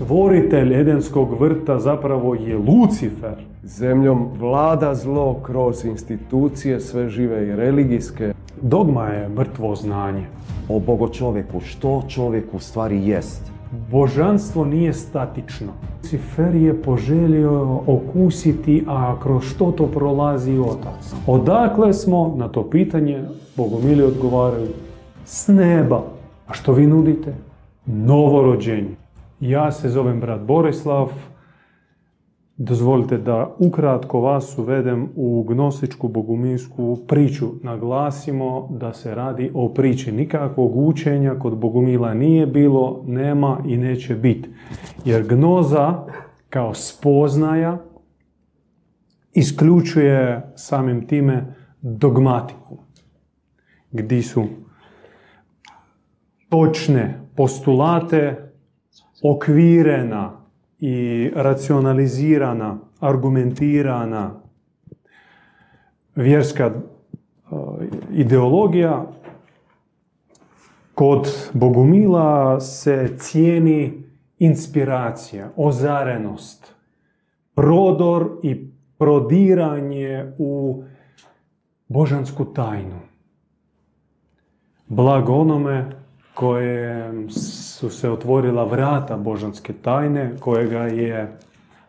Stvoritelj Edenskog vrta zapravo je Lucifer. Zemljom vlada zlo kroz institucije sve žive i religijske. Dogma je mrtvo znanje. O Bogo čovjeku, što čovjek u stvari jest. Božanstvo nije statično. Lucifer je poželio okusiti, a kroz što to prolazi otac. Odakle smo, na to pitanje, bogomili odgovaraju, s neba. A što vi nudite? Novorođenje. Ja se zovem brat Borislav. Dozvolite da ukratko vas uvedem u gnostičku boguminsku priču. Naglasimo da se radi o priči. Nikakvog učenja kod bogumila nije bilo, nema i neće biti. Jer gnoza kao spoznaja isključuje samim time dogmatiku. Gdje su točne postulate okvirena i racionalizirana, argumentirana vjerska e, ideologija kod Bogumila se cijeni inspiracija, ozarenost, prodor i prodiranje u božansku tajnu. Blago onome koje su se otvorila vrata božanske tajne, kojega je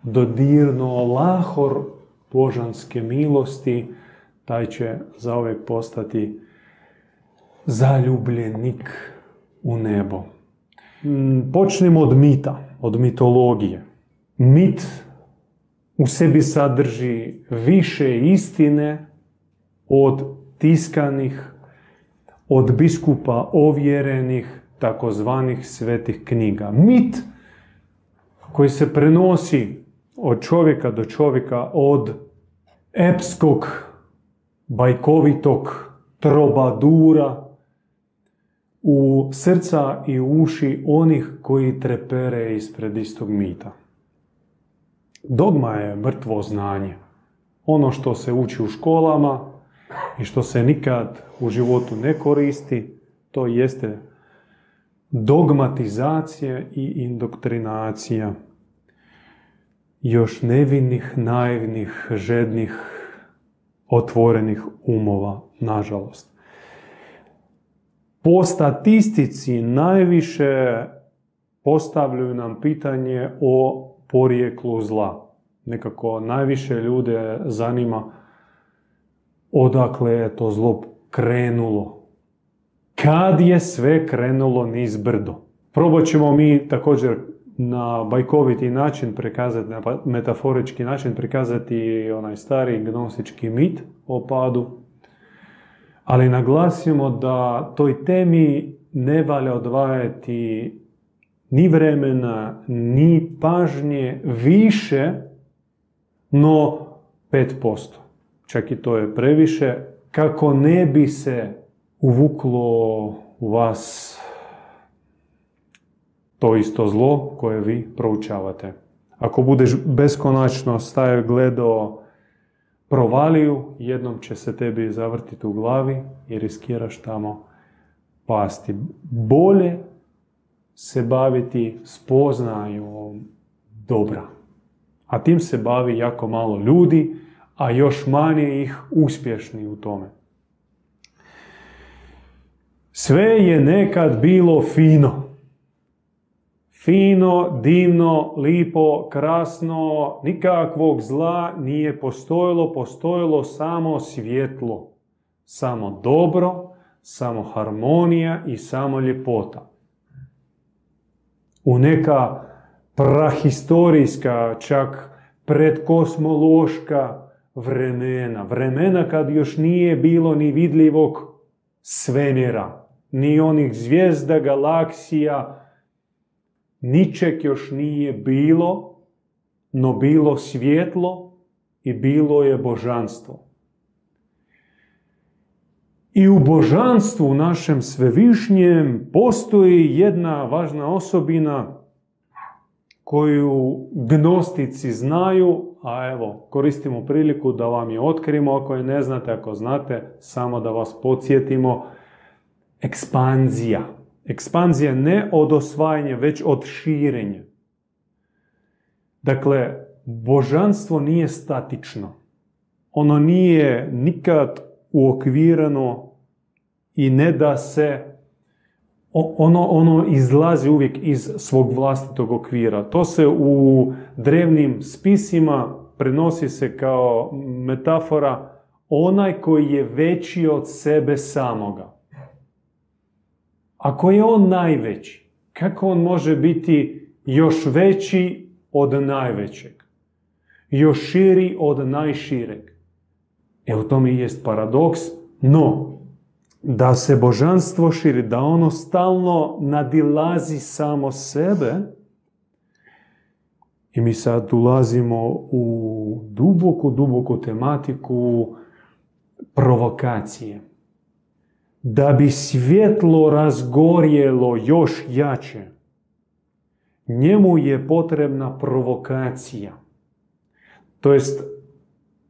dodirno lahor božanske milosti, taj će zauvijek postati zaljubljenik u nebo. Mm, počnemo od mita, od mitologije. Mit u sebi sadrži više istine od tiskanih od biskupa ovjerenih takozvanih svetih knjiga. Mit koji se prenosi od čovjeka do čovjeka, od epskog, bajkovitog trobadura u srca i uši onih koji trepere ispred istog mita. Dogma je mrtvo znanje. Ono što se uči u školama, i što se nikad u životu ne koristi, to jeste dogmatizacija i indoktrinacija još nevinih, naivnih, žednih, otvorenih umova, nažalost. Po statistici najviše postavljaju nam pitanje o porijeklu zla. Nekako najviše ljude zanima odakle je to zlo krenulo. Kad je sve krenulo niz brdo. Probat ćemo mi također na bajkoviti način prikazati, na metaforički način prikazati onaj stari gnostički mit o padu. Ali naglasimo da toj temi ne valja odvajati ni vremena, ni pažnje više, no 5% čak i to je previše, kako ne bi se uvuklo u vas to isto zlo koje vi proučavate. Ako budeš beskonačno stajao gledao provaliju, jednom će se tebi zavrtiti u glavi i riskiraš tamo pasti. Bolje se baviti spoznajom dobra. A tim se bavi jako malo ljudi a još manje ih uspješni u tome. Sve je nekad bilo fino. Fino, divno, lipo, krasno, nikakvog zla nije postojalo, postojalo samo svjetlo, samo dobro, samo harmonija i samo ljepota. U neka prahistorijska, čak predkosmološka vremena. Vremena kad još nije bilo ni vidljivog svemira, ni onih zvijezda, galaksija, ničeg još nije bilo, no bilo svjetlo i bilo je božanstvo. I u božanstvu našem svevišnjem postoji jedna važna osobina koju gnostici znaju, a evo, koristimo priliku da vam je otkrimo ako je ne znate, ako znate, samo da vas podsjetimo. Ekspanzija. Ekspanzija ne od osvajanja, već od širenja. Dakle, božanstvo nije statično. Ono nije nikad uokvirano i ne da se ono, ono izlazi uvijek iz svog vlastitog okvira. To se u drevnim spisima prenosi se kao metafora onaj koji je veći od sebe samoga. Ako je on najveći, kako on može biti još veći od najvećeg? Još širi od najšireg? E u tome i jest paradoks, no da se božanstvo širi, da ono stalno nadilazi samo sebe, i mi sad ulazimo u duboku, duboku tematiku provokacije. Da bi svjetlo razgorjelo još jače, njemu je potrebna provokacija. To jest,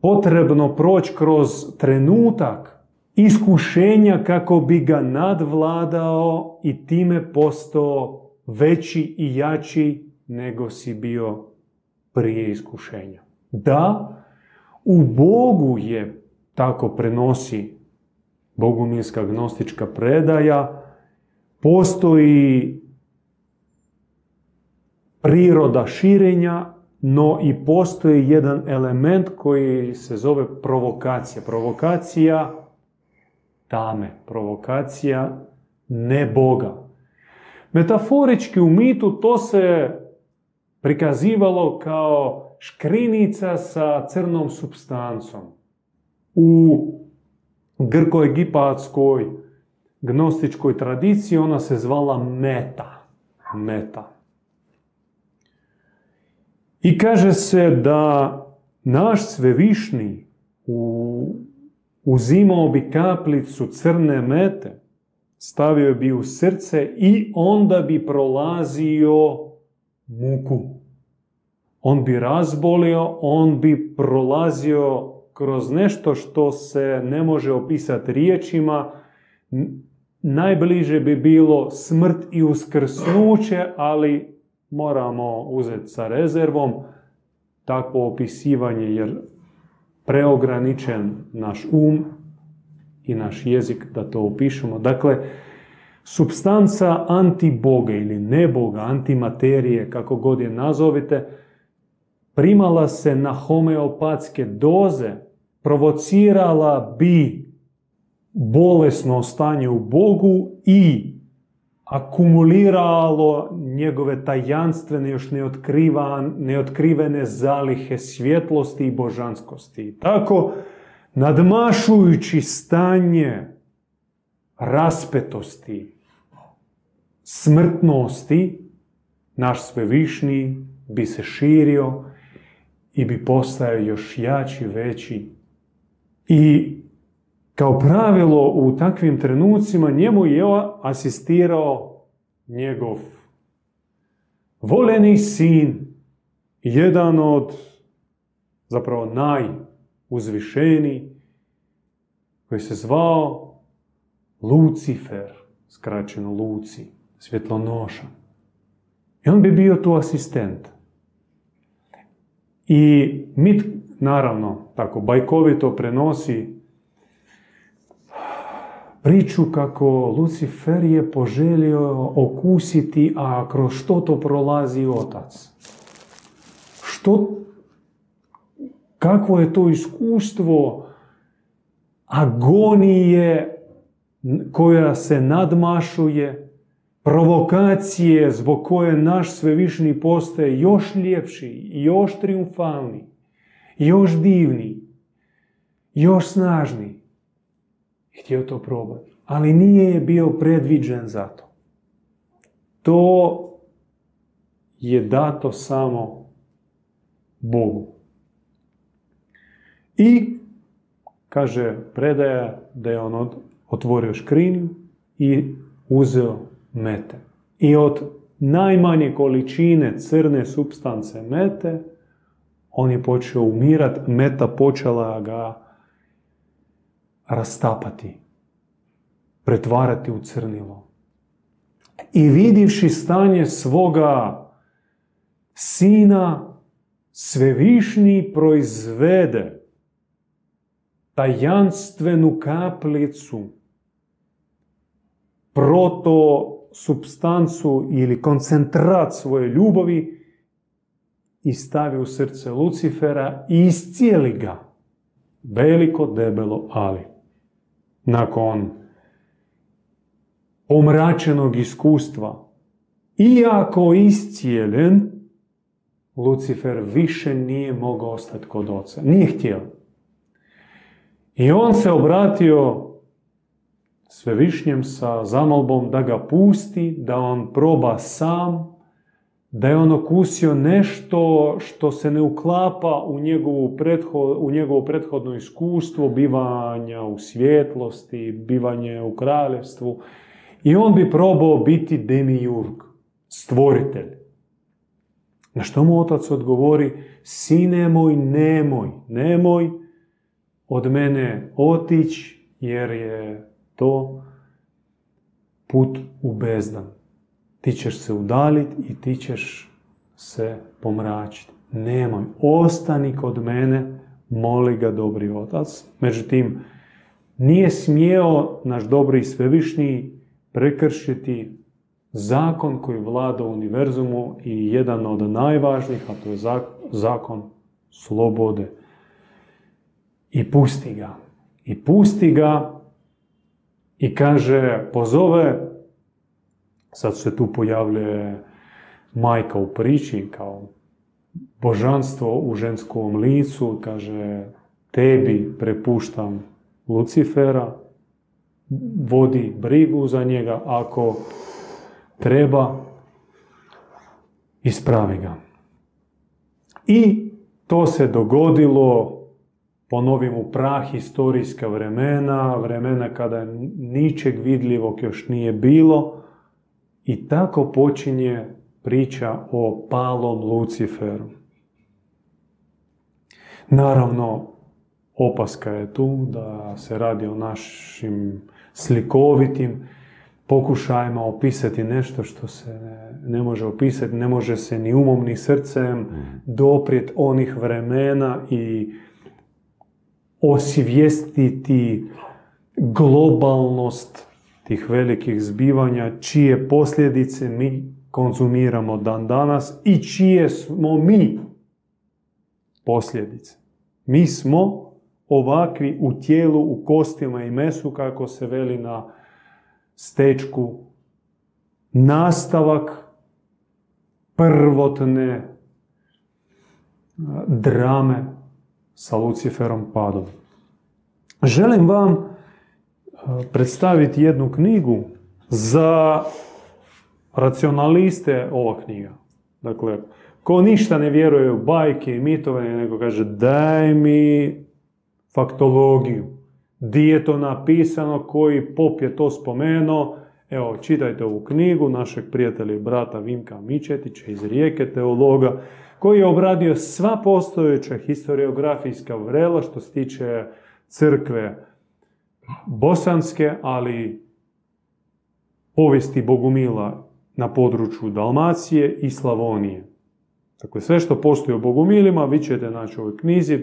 potrebno proći kroz trenutak iskušenja kako bi ga nadvladao i time postao veći i jači nego si bio prije iskušenja. Da, u Bogu je, tako prenosi bogumilska gnostička predaja, postoji priroda širenja, no i postoji jedan element koji se zove provokacija. Provokacija tame, provokacija ne Boga. Metaforički u mitu to se prikazivalo kao škrinica sa crnom substancom. U grko-egipatskoj gnostičkoj tradiciji ona se zvala meta. Meta. I kaže se da naš svevišnji u, uzimao bi kaplicu crne mete, stavio bi u srce i onda bi prolazio muku. On bi razbolio, on bi prolazio kroz nešto što se ne može opisati riječima. Najbliže bi bilo smrt i uskrsnuće, ali moramo uzeti sa rezervom takvo opisivanje jer preograničen naš um i naš jezik da to opišemo. Dakle, substanca antiboga ili neboga, antimaterije, kako god je nazovite, primala se na homeopatske doze, provocirala bi bolesno stanje u Bogu i akumuliralo njegove tajanstvene, još neotkrivene zalihe svjetlosti i božanskosti. tako, nadmašujući stanje raspetosti, smrtnosti, naš svevišnji bi se širio i bi postao još jači, veći. I kao pravilo u takvim trenucima njemu je asistirao njegov voleni sin, jedan od zapravo najuzvišeniji, koji se zvao Lucifer, skraćeno Luci, svjetlonoša. I on bi bio tu asistent. I mit, naravno, tako bajkovito prenosi priču kako Lucifer je poželio okusiti, a kroz što to prolazi otac. Što, kakvo je to iskustvo agonije koja se nadmašuje, provokacije zbog koje naš svevišnji postaje još ljepši, još triumfalni, još divni, još snažni. Htio to probati. Ali nije je bio predviđen za to. To je dato samo Bogu. I, kaže predaja, da je on otvorio škrinju i uzeo mete. I od najmanje količine crne substance mete, on je počeo umirat, meta počela ga rastapati, pretvarati u crnilo. I vidivši stanje svoga sina, svevišnji proizvede tajanstvenu kaplicu, proto substancu ili koncentrat svoje ljubavi i stavi u srce Lucifera i iscijeli ga. Veliko, debelo, ali. Nakon pomračenog iskustva, iako iscijeljen, Lucifer više nije mogao ostati kod oca. Nije htio. I on se obratio svevišnjem sa zamolbom da ga pusti, da on proba sam, da je on okusio nešto što se ne uklapa u njegovu, u njegovo prethodno iskustvo bivanja u svjetlosti, bivanje u kraljevstvu. I on bi probao biti demiurg, stvoritelj. Na što mu otac odgovori, sine moj, nemoj, nemoj od mene otići, jer je to put u bezdan. Ti ćeš se udaljiti i ti ćeš se pomračiti. Nemoj, ostani kod mene, moli ga dobri otac. Međutim, nije smijeo naš dobri i svevišnji prekršiti zakon koji vlada u univerzumu i jedan od najvažnijih, a to je zakon slobode. I pusti ga. I pusti ga i kaže, pozove, sad se tu pojavljuje majka u priči kao božanstvo u ženskom licu, kaže, tebi prepuštam Lucifera, vodi brigu za njega, ako treba, ispravi ga. I to se dogodilo ponovim u prah historijska vremena, vremena kada ničeg vidljivog još nije bilo i tako počinje priča o palom Luciferu. Naravno, opaska je tu da se radi o našim slikovitim pokušajima opisati nešto što se ne može opisati, ne može se ni umom ni srcem mm. doprijet onih vremena i osvijestiti globalnost tih velikih zbivanja, čije posljedice mi konzumiramo dan danas i čije smo mi posljedice. Mi smo ovakvi u tijelu, u kostima i mesu, kako se veli na stečku, nastavak prvotne drame sa Luciferom padom. Želim vam predstaviti jednu knjigu za racionaliste ova knjiga. Dakle, ko ništa ne vjeruje u bajke i mitove, nego kaže daj mi faktologiju. Di je to napisano, koji pop je to spomenuo. Evo, čitajte ovu knjigu našeg prijatelja i brata Vinka Mičetića iz Rijeke, teologa, koji je obradio sva postojeća historiografijska vrela što se tiče crkve bosanske, ali povijesti Bogumila na području Dalmacije i Slavonije. Dakle, sve što postoji o Bogumilima vi ćete naći u ovoj knjizi.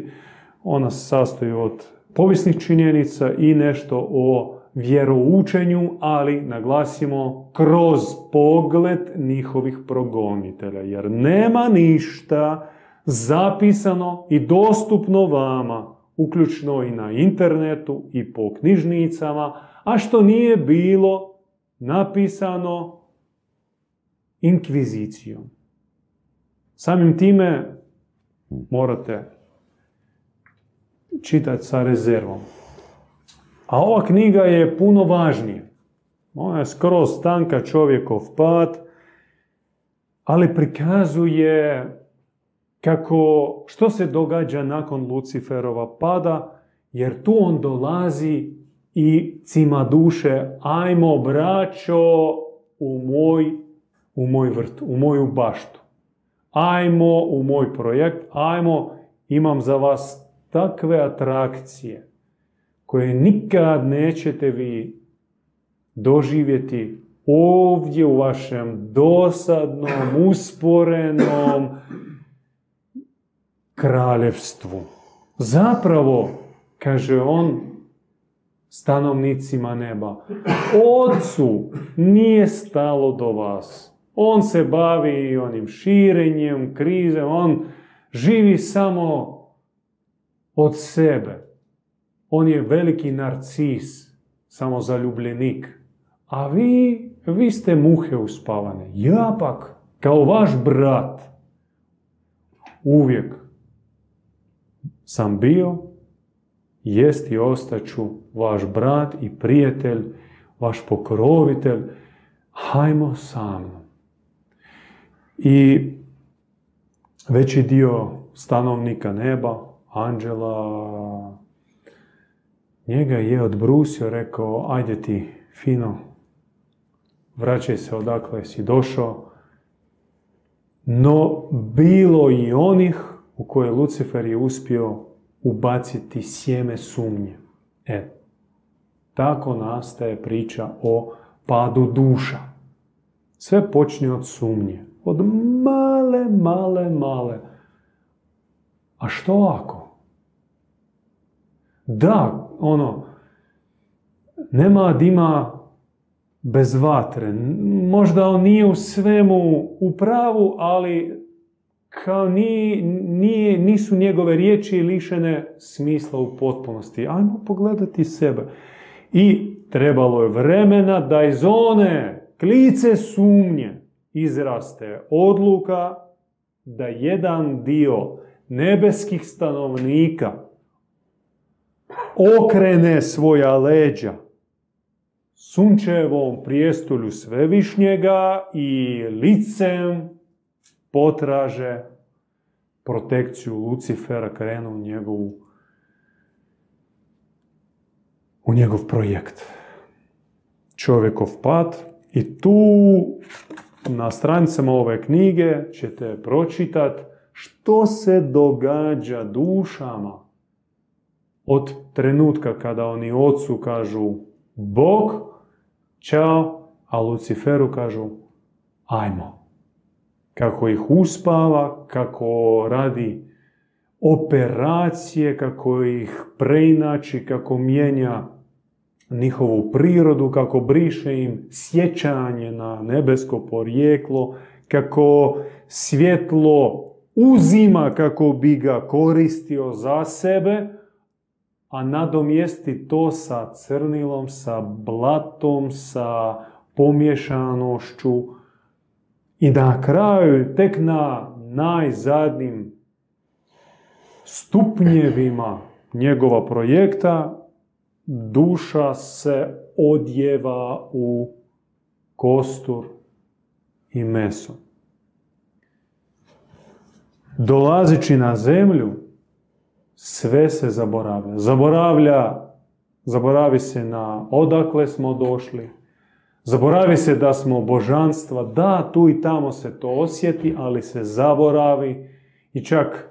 Ona se sastoji od povijesnih činjenica i nešto o vjeroučenju, ali naglasimo kroz pogled njihovih progonitelja. Jer nema ništa zapisano i dostupno vama, uključno i na internetu i po knjižnicama, a što nije bilo napisano inkvizicijom. Samim time morate čitati sa rezervom. A ova knjiga je puno važnija. Ona je skroz tanka čovjekov pad, ali prikazuje kako, što se događa nakon Luciferova pada, jer tu on dolazi i cima duše, ajmo braćo u moj, u moj vrt, u moju baštu. Ajmo u moj projekt, ajmo, imam za vas takve atrakcije koje nikad nećete vi doživjeti ovdje u vašem dosadnom, usporenom, kraljevstvu. Zapravo, kaže on stanovnicima neba, Otcu nije stalo do vas. On se bavi onim širenjem, krize, on živi samo od sebe. On je veliki narcis, samo zaljubljenik. A vi, vi ste muhe uspavane. Ja pak, kao vaš brat, uvijek sam bio, jest i ostaću vaš brat i prijatelj, vaš pokrovitelj. Hajmo sa mnom. I veći dio stanovnika neba, anđela, njega je odbrusio, rekao, ajde ti, fino, vraćaj se odakle si došao. No, bilo i onih u koje Lucifer je uspio ubaciti sjeme sumnje. E, tako nastaje priča o padu duša. Sve počne od sumnje. Od male, male, male. A što ako? Da, ono, nema dima bez vatre. Možda on nije u svemu u pravu, ali kao nije, nije, nisu njegove riječi lišene smisla u potpunosti. Ajmo pogledati sebe. I trebalo je vremena da iz one klice sumnje izraste odluka da jedan dio nebeskih stanovnika okrene svoja leđa sunčevom prijestolju svevišnjega i licem potraže protekciju Lucifera, krenu u njegovu u njegov projekt. Čovjekov pad i tu na stranicama ove knjige ćete pročitati što se događa dušama od trenutka kada oni ocu kažu Bog, čao, a Luciferu kažu ajmo. Kako ih uspava, kako radi operacije, kako ih preinači, kako mijenja njihovu prirodu, kako briše im sjećanje na nebesko porijeklo, kako svjetlo uzima kako bi ga koristio za sebe, a nadomjesti to sa crnilom, sa blatom, sa pomješanošću i na kraju, tek na najzadnjim stupnjevima njegova projekta, duša se odjeva u kostur i meso. Dolazeći na zemlju, sve se zaboravlja. Zaboravlja, zaboravi se na odakle smo došli, zaboravi se da smo božanstva, da, tu i tamo se to osjeti, ali se zaboravi i čak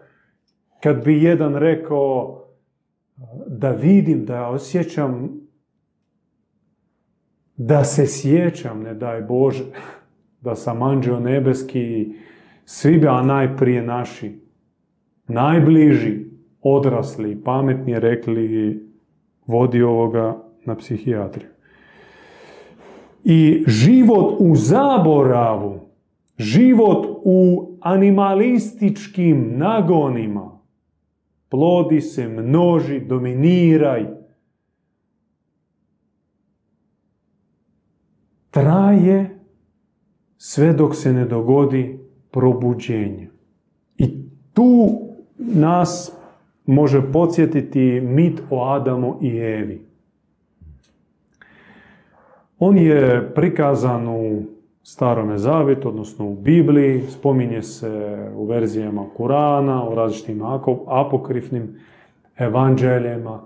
kad bi jedan rekao da vidim, da osjećam, da se sjećam, ne daj Bože, da sam anđeo nebeski, svi bi, a najprije naši, najbliži, odrasli, pametni rekli vodi ovoga na psihijatriju. I život u zaboravu, život u animalističkim nagonima, plodi se, množi, dominiraj, traje sve dok se ne dogodi probuđenje. I tu nas može podsjetiti mit o Adamu i Evi. On je prikazan u Starome Zavjetu, odnosno u Bibliji, spominje se u verzijama Kurana, u različitim apokrifnim evanđeljima,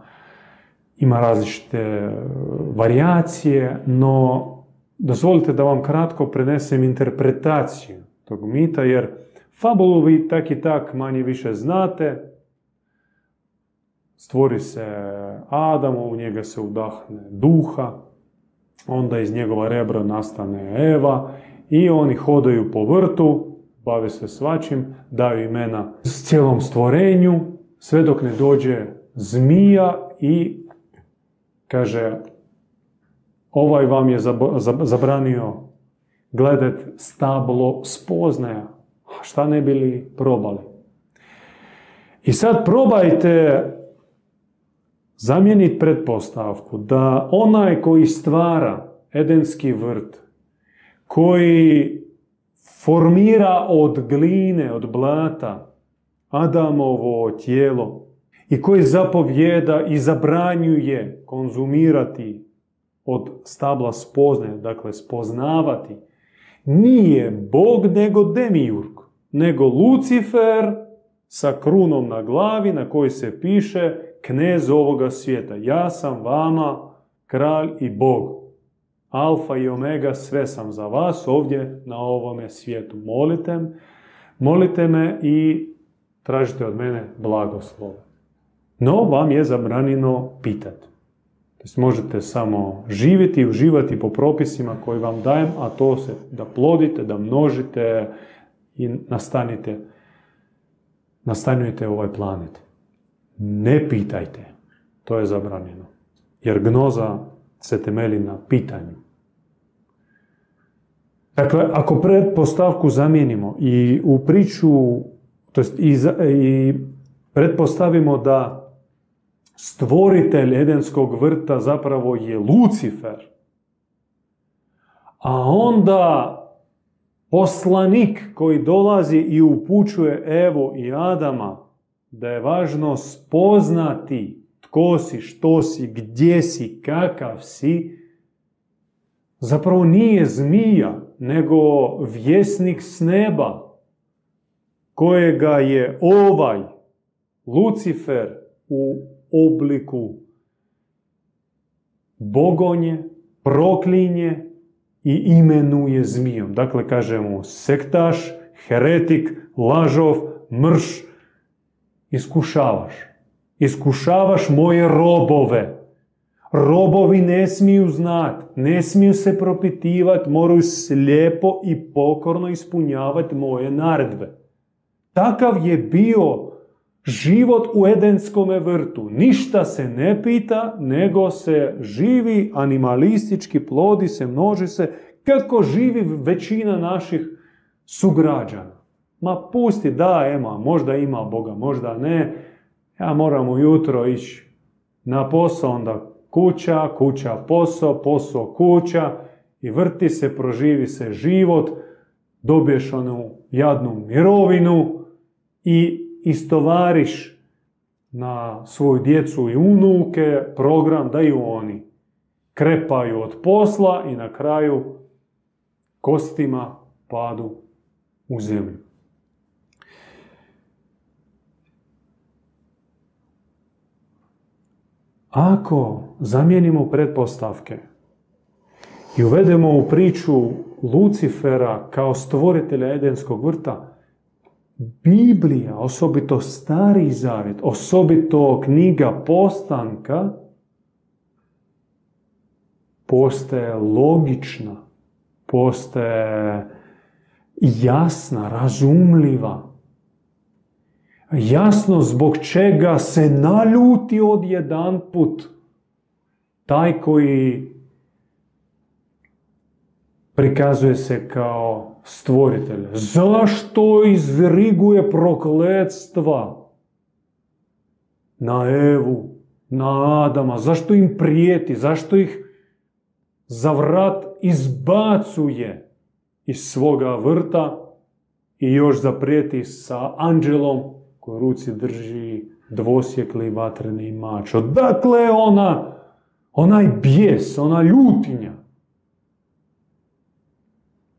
ima različite e, varijacije, no dozvolite da vam kratko prenesem interpretaciju tog mita, jer fabulu vi tak i tak manje više znate, stvori se Adam, u njega se udahne duha, onda iz njegova rebra nastane Eva i oni hodaju po vrtu, bave se svačim, daju imena s cijelom stvorenju, sve dok ne dođe zmija i kaže ovaj vam je zabranio gledat stablo spoznaja. Šta ne bili probali? I sad probajte zamijeniti pretpostavku da onaj koji stvara Edenski vrt, koji formira od gline, od blata, Adamovo tijelo i koji zapovjeda i zabranjuje konzumirati od stabla spoznaje, dakle spoznavati, nije Bog nego demiurg, nego Lucifer sa krunom na glavi na koji se piše knez ovoga svijeta. Ja sam vama kralj i Bog. Alfa i omega, sve sam za vas ovdje na ovome svijetu. Molite, molite me i tražite od mene blagoslov. No, vam je zabranjeno pitati. možete samo živjeti i uživati po propisima koji vam dajem, a to se da plodite, da množite i nastanite, nastanjujete ovaj planet. Ne pitajte. To je zabranjeno. Jer gnoza se temeli na pitanju. Dakle, ako pretpostavku zamijenimo i u priču, to jest i, i pretpostavimo da stvoritelj Edenskog vrta zapravo je Lucifer, a onda poslanik koji dolazi i upućuje Evo i Adama da je važno spoznati tko si, što si, gdje si, kakav si, zapravo nije zmija, nego vjesnik s neba, kojega je ovaj Lucifer u obliku bogonje, proklinje i imenuje zmijom. Dakle, kažemo sektaš, heretik, lažov, mrš, iskušavaš. Iskušavaš moje robove. Robovi ne smiju znat, ne smiju se propitivati, moraju slijepo i pokorno ispunjavati moje naredbe. Takav je bio život u Edenskome vrtu. Ništa se ne pita, nego se živi animalistički, plodi se, množi se, kako živi većina naših sugrađana. Ma pusti, da, Ema, možda ima Boga, možda ne. Ja moram ujutro ići na posao, onda kuća, kuća posao, posao kuća i vrti se, proživi se život, dobiješ onu jadnu mirovinu i istovariš na svoju djecu i unuke program da i oni krepaju od posla i na kraju kostima padu u zemlju. Ako zamijenimo pretpostavke i uvedemo u priču Lucifera kao stvoritelja Edenskog vrta, Biblija, osobito Stari Zavjet, osobito knjiga Postanka, postaje logična, postaje jasna, razumljiva. Jasno zbog čega se naljuti jedan put taj koji prikazuje se kao stvoritelj. Zašto izvriguje prokletstva na Evu, na Adama? Zašto im prijeti? Zašto ih za vrat izbacuje iz svoga vrta i još zaprijeti sa anđelom koji ruci drži dvosjekli vatreni mač. Odakle ona, onaj bijes, ona ljutinja?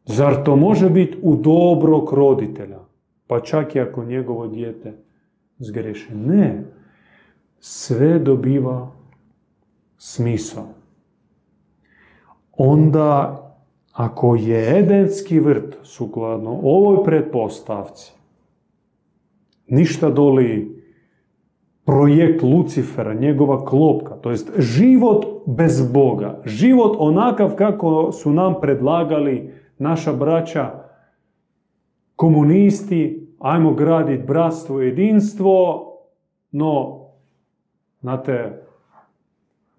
Zar to može biti u dobrog roditelja? Pa čak i ako njegovo dijete zgreše. Ne. Sve dobiva smisao. Onda, ako je Edenski vrt sukladno ovoj pretpostavci, ništa doli projekt Lucifera, njegova klopka, to jest život bez Boga, život onakav kako su nam predlagali naša braća komunisti, ajmo graditi bratstvo i jedinstvo, no, znate,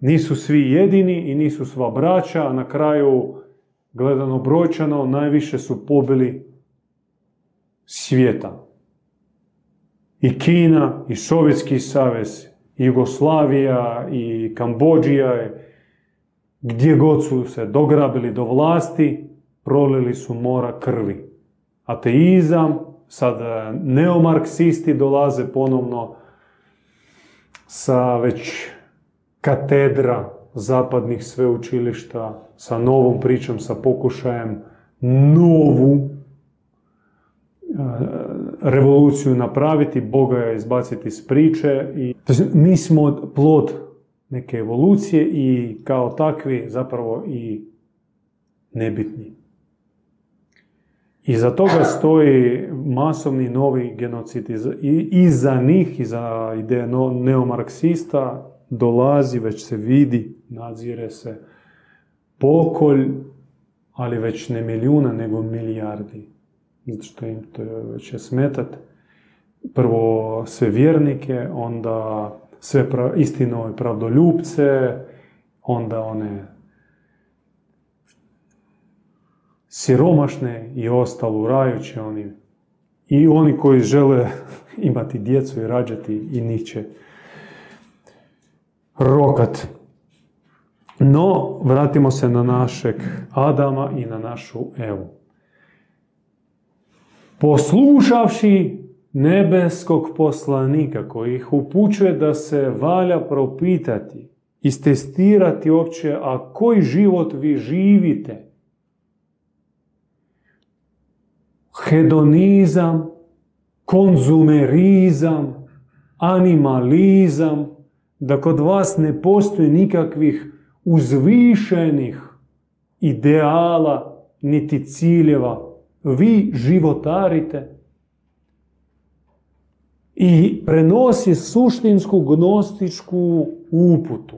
nisu svi jedini i nisu sva braća, a na kraju, gledano brojčano, najviše su pobili svijeta. I Kina, i Sovjetski savez, i Jugoslavija, i Kambođija, gdje god su se dograbili do vlasti, prolili su mora krvi. Ateizam, sad neomarksisti dolaze ponovno sa već katedra zapadnih sveučilišta, sa novom pričom, sa pokušajem novu revoluciju napraviti, Boga je izbaciti iz priče. I, mi smo plod neke evolucije i kao takvi zapravo i nebitni. I za toga stoji masovni novi genocid. I za njih, i za ideje neomarksista dolazi, već se vidi, nadzire se pokolj, ali već ne milijuna, nego milijardi. Zato što im to će smetat. Prvo sve vjernike, onda sve istino i pravdoljubce, onda one siromašne i ostalo rajuće oni i oni koji žele imati djecu i rađati i njih će rokat. No, vratimo se na našeg Adama i na našu Evu. Poslušavši nebeskog poslanika koji ih upućuje da se valja propitati, istestirati uopće, a koji život vi živite, hedonizam, konzumerizam, animalizam, da kod vas ne postoji nikakvih uzvišenih ideala niti ciljeva. Vi životarite i prenosi suštinsku gnostičku uputu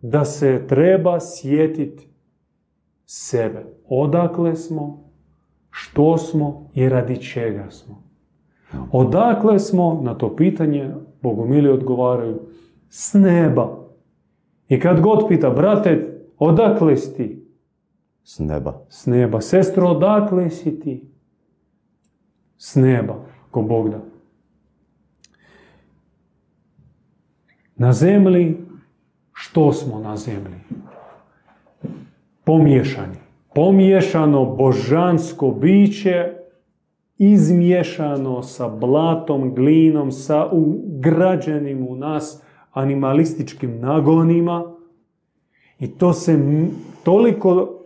da se treba sjetiti sebe. Odakle smo, što smo i radi čega smo. Odakle smo, na to pitanje, bogomili odgovaraju, s neba. I kad god pita, brate, odakle si ti? S neba. S neba. Sestro, odakle si ti? S neba, ko Bog da. Na zemlji, što smo na zemlji? Pomiješani pomiješano božansko biće, izmiješano sa blatom, glinom, sa ugrađenim u nas animalističkim nagonima. I to se toliko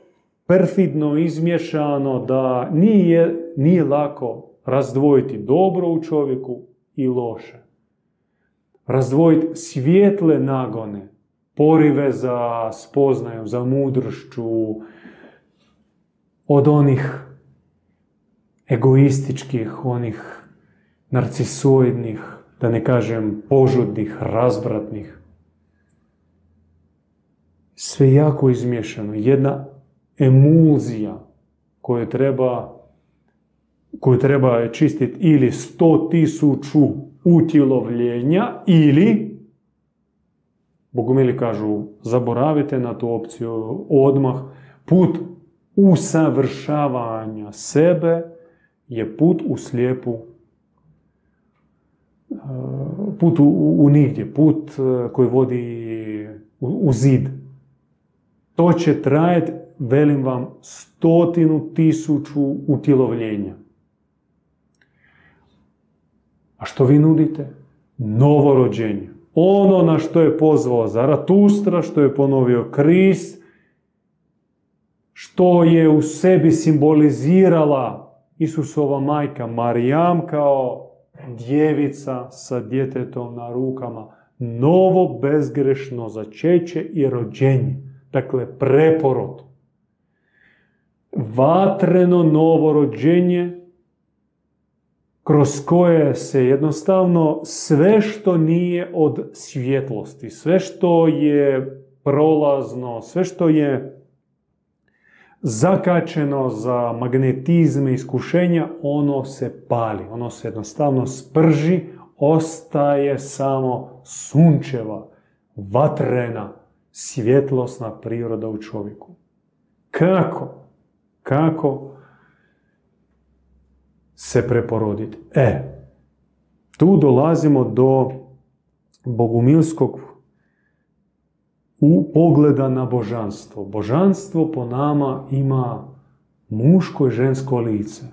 perfidno izmješano da nije, nije lako razdvojiti dobro u čovjeku i loše. Razdvojiti svijetle nagone, porive za spoznajom, za mudrošću, od onih egoističkih, onih narcisoidnih, da ne kažem požudnih, razvratnih. Sve jako izmješano. Jedna emulzija koju treba koju treba čistiti ili sto tisuću utjelovljenja ili Bogumili kažu zaboravite na tu opciju odmah put usavršavanja sebe je put u slijepu e, put u, nigdje, put e, koji vodi u, zid. To će trajati, velim vam, stotinu tisuću utjelovljenja. A što vi nudite? Novorođenje. Ono na što je pozvao Zaratustra, što je ponovio Krist, što je u sebi simbolizirala Isusova majka Marijam kao djevica sa djetetom na rukama. Novo bezgrešno začeće i rođenje. Dakle, preporod. Vatreno novo rođenje kroz koje se jednostavno sve što nije od svjetlosti, sve što je prolazno, sve što je zakačeno za magnetizme, iskušenja, ono se pali, ono se jednostavno sprži, ostaje samo sunčeva, vatrena, svjetlosna priroda u čovjeku. Kako? Kako se preporoditi? E, tu dolazimo do bogumilskog u pogleda na božanstvo. Božanstvo po nama ima muško i žensko lice.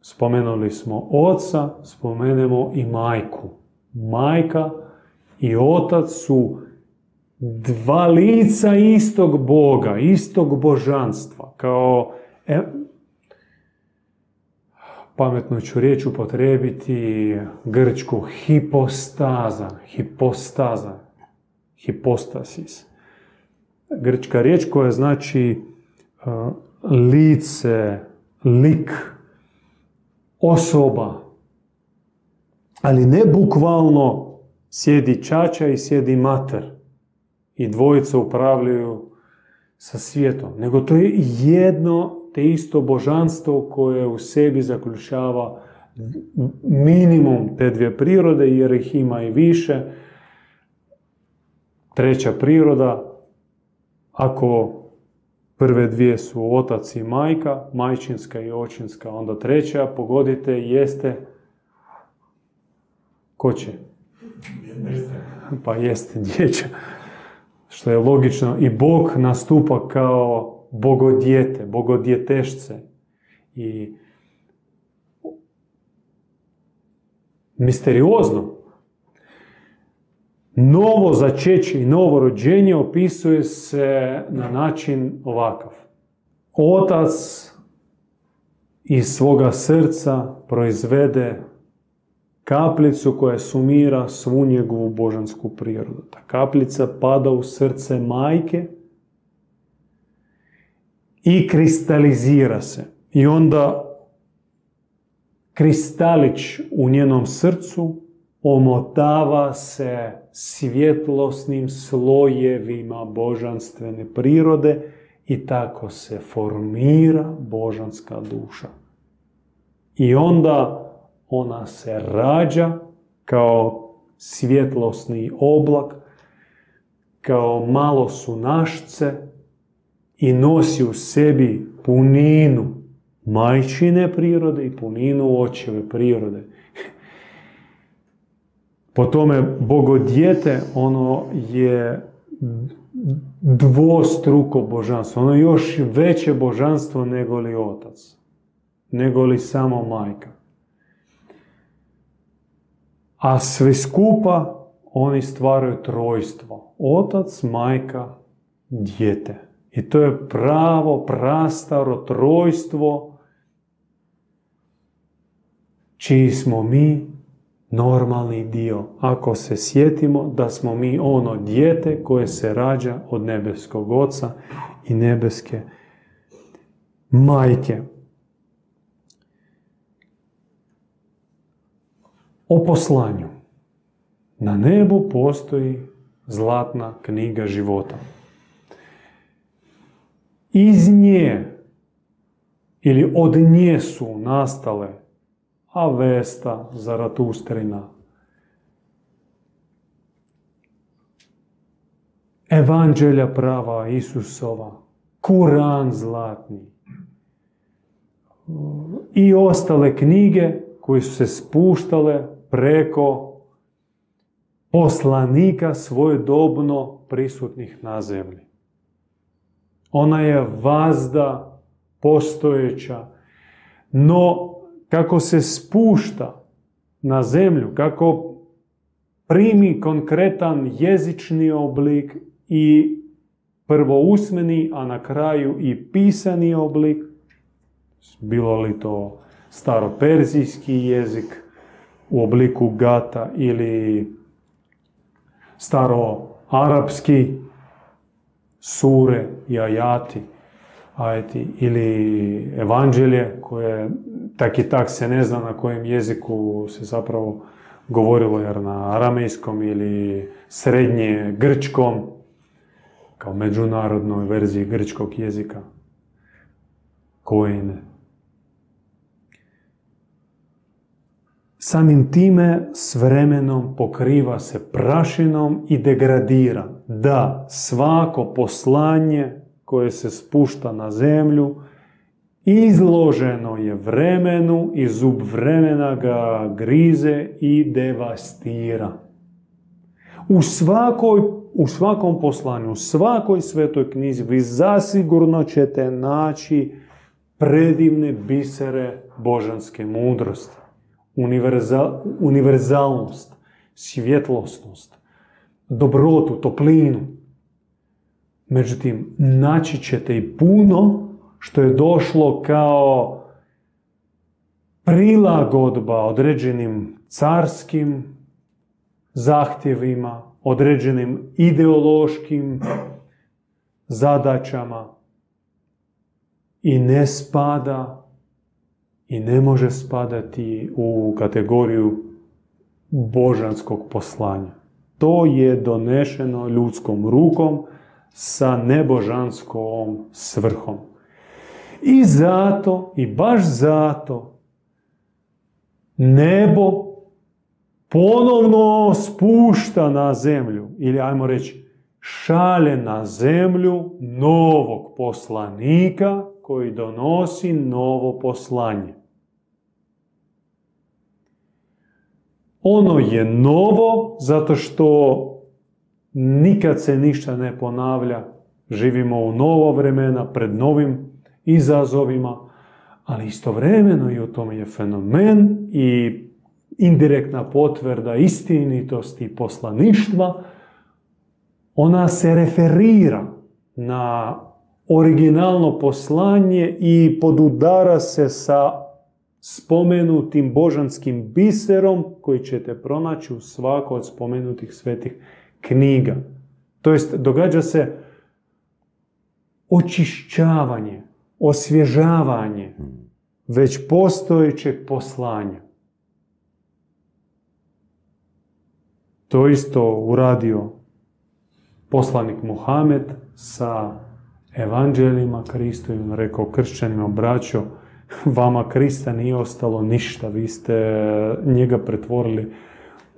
Spomenuli smo oca, spomenemo i majku. Majka i otac su dva lica istog Boga, istog božanstva. Kao, e, pametno ću riječ upotrebiti grčku hipostaza, hipostaza, hipostasis. Grčka riječ koja znači uh, lice, lik, osoba, ali ne bukvalno sjedi čača i sjedi mater i dvojica upravljaju sa svijetom, nego to je jedno te isto božanstvo koje u sebi zaključava minimum te dvije prirode, jer ih ima i više. Treća priroda, ako prve dvije su otac i majka, majčinska i očinska, onda treća, pogodite, jeste ko će? Pa jeste dječa. Što je logično. I Bog nastupa kao bogodjete, bogodjetešce. I misteriozno. Novo začeće i novo rođenje opisuje se na način ovakav. Otac iz svoga srca proizvede kaplicu koja sumira svu njegovu božansku prirodu. Ta kaplica pada u srce majke i kristalizira se. I onda kristalić u njenom srcu omotava se svjetlosnim slojevima božanstvene prirode i tako se formira božanska duša. I onda ona se rađa kao svjetlosni oblak, kao malo sunašce i nosi u sebi puninu majčine prirode i puninu očeve prirode. Po tome bogodjete ono je dvostruko božanstvo, ono je još veće božanstvo nego li otac, nego li samo majka. A sve skupa oni stvaraju trojstvo. Otac, majka, dijete. I to je pravo, prastaro trojstvo čiji smo mi normalni dio. Ako se sjetimo da smo mi ono dijete koje se rađa od nebeskog oca i nebeske majke. O poslanju. Na nebu postoji zlatna knjiga života. Iz nje ili od nje su nastale Avesta, Zaratustrina, Evanđelja prava Isusova, Kuran zlatni i ostale knjige koje su se spuštale preko poslanika svojedobno prisutnih na zemlji. Ona je vazda postojeća, no kako se spušta na zemlju, kako primi konkretan jezični oblik i prvo usmeni, a na kraju i pisani oblik, bilo li to staroperzijski jezik u obliku gata ili staroarapski sure i ajati, ajati ili evanđelje koje tak i tak se ne zna na kojem jeziku se zapravo govorilo, jer na aramejskom ili srednje grčkom, kao međunarodnoj verziji grčkog jezika. koji ne. Samim time s vremenom pokriva se prašinom i degradira. Da, svako poslanje koje se spušta na zemlju izloženo je vremenu i zub vremena ga grize i devastira. U, svakoj, u svakom poslanju, u svakoj svetoj knjizi vi zasigurno ćete naći predivne bisere božanske mudrosti. Univerzalnost, svjetlosnost, dobrotu, toplinu. Međutim, naći ćete i puno što je došlo kao prilagodba određenim carskim zahtjevima, određenim ideološkim zadaćama i ne spada i ne može spadati u kategoriju božanskog poslanja. To je donešeno ljudskom rukom sa nebožanskom svrhom. I zato, i baš zato, nebo ponovno spušta na zemlju, ili ajmo reći, šalje na zemlju novog poslanika koji donosi novo poslanje. Ono je novo zato što nikad se ništa ne ponavlja. Živimo u novo vremena, pred novim izazovima, ali istovremeno i u tome je fenomen i indirektna potvrda istinitosti poslaništva, ona se referira na originalno poslanje i podudara se sa spomenutim božanskim biserom koji ćete pronaći u svako od spomenutih svetih knjiga. To jest, događa se očišćavanje, osvježavanje već postojećeg poslanja. To isto uradio poslanik Muhamed sa evanđelima Kristovim, rekao kršćanima, braćo, vama Krista nije ostalo ništa, vi ste njega pretvorili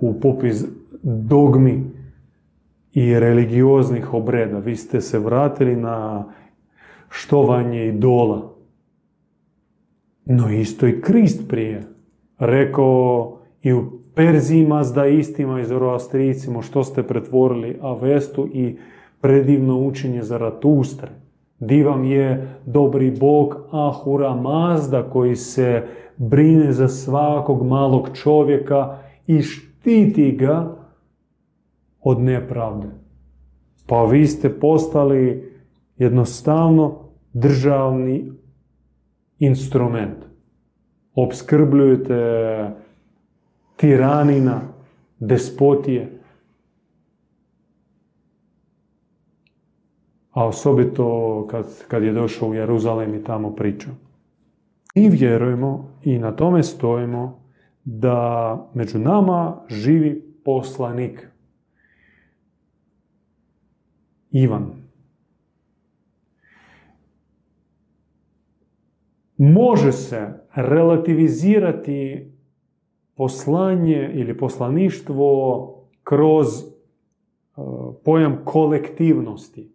u popis dogmi i religioznih obreda. Vi ste se vratili na štovanje idola. No isto i Krist prije rekao i u Perzima istima i Zoroastrijcima što ste pretvorili Avestu i predivno učenje Zaratustre. Divam je dobri bog Ahura Mazda koji se brine za svakog malog čovjeka i štiti ga od nepravde. Pa vi ste postali jednostavno državni instrument. Obskrbljujete tiranina, despotije, a osobito kad, kad je došao u Jeruzalem i tamo pričao. Mi vjerujemo i na tome stojimo da među nama živi poslanik. Ivan. Može se relativizirati poslanje ili poslaništvo kroz e, pojam kolektivnosti.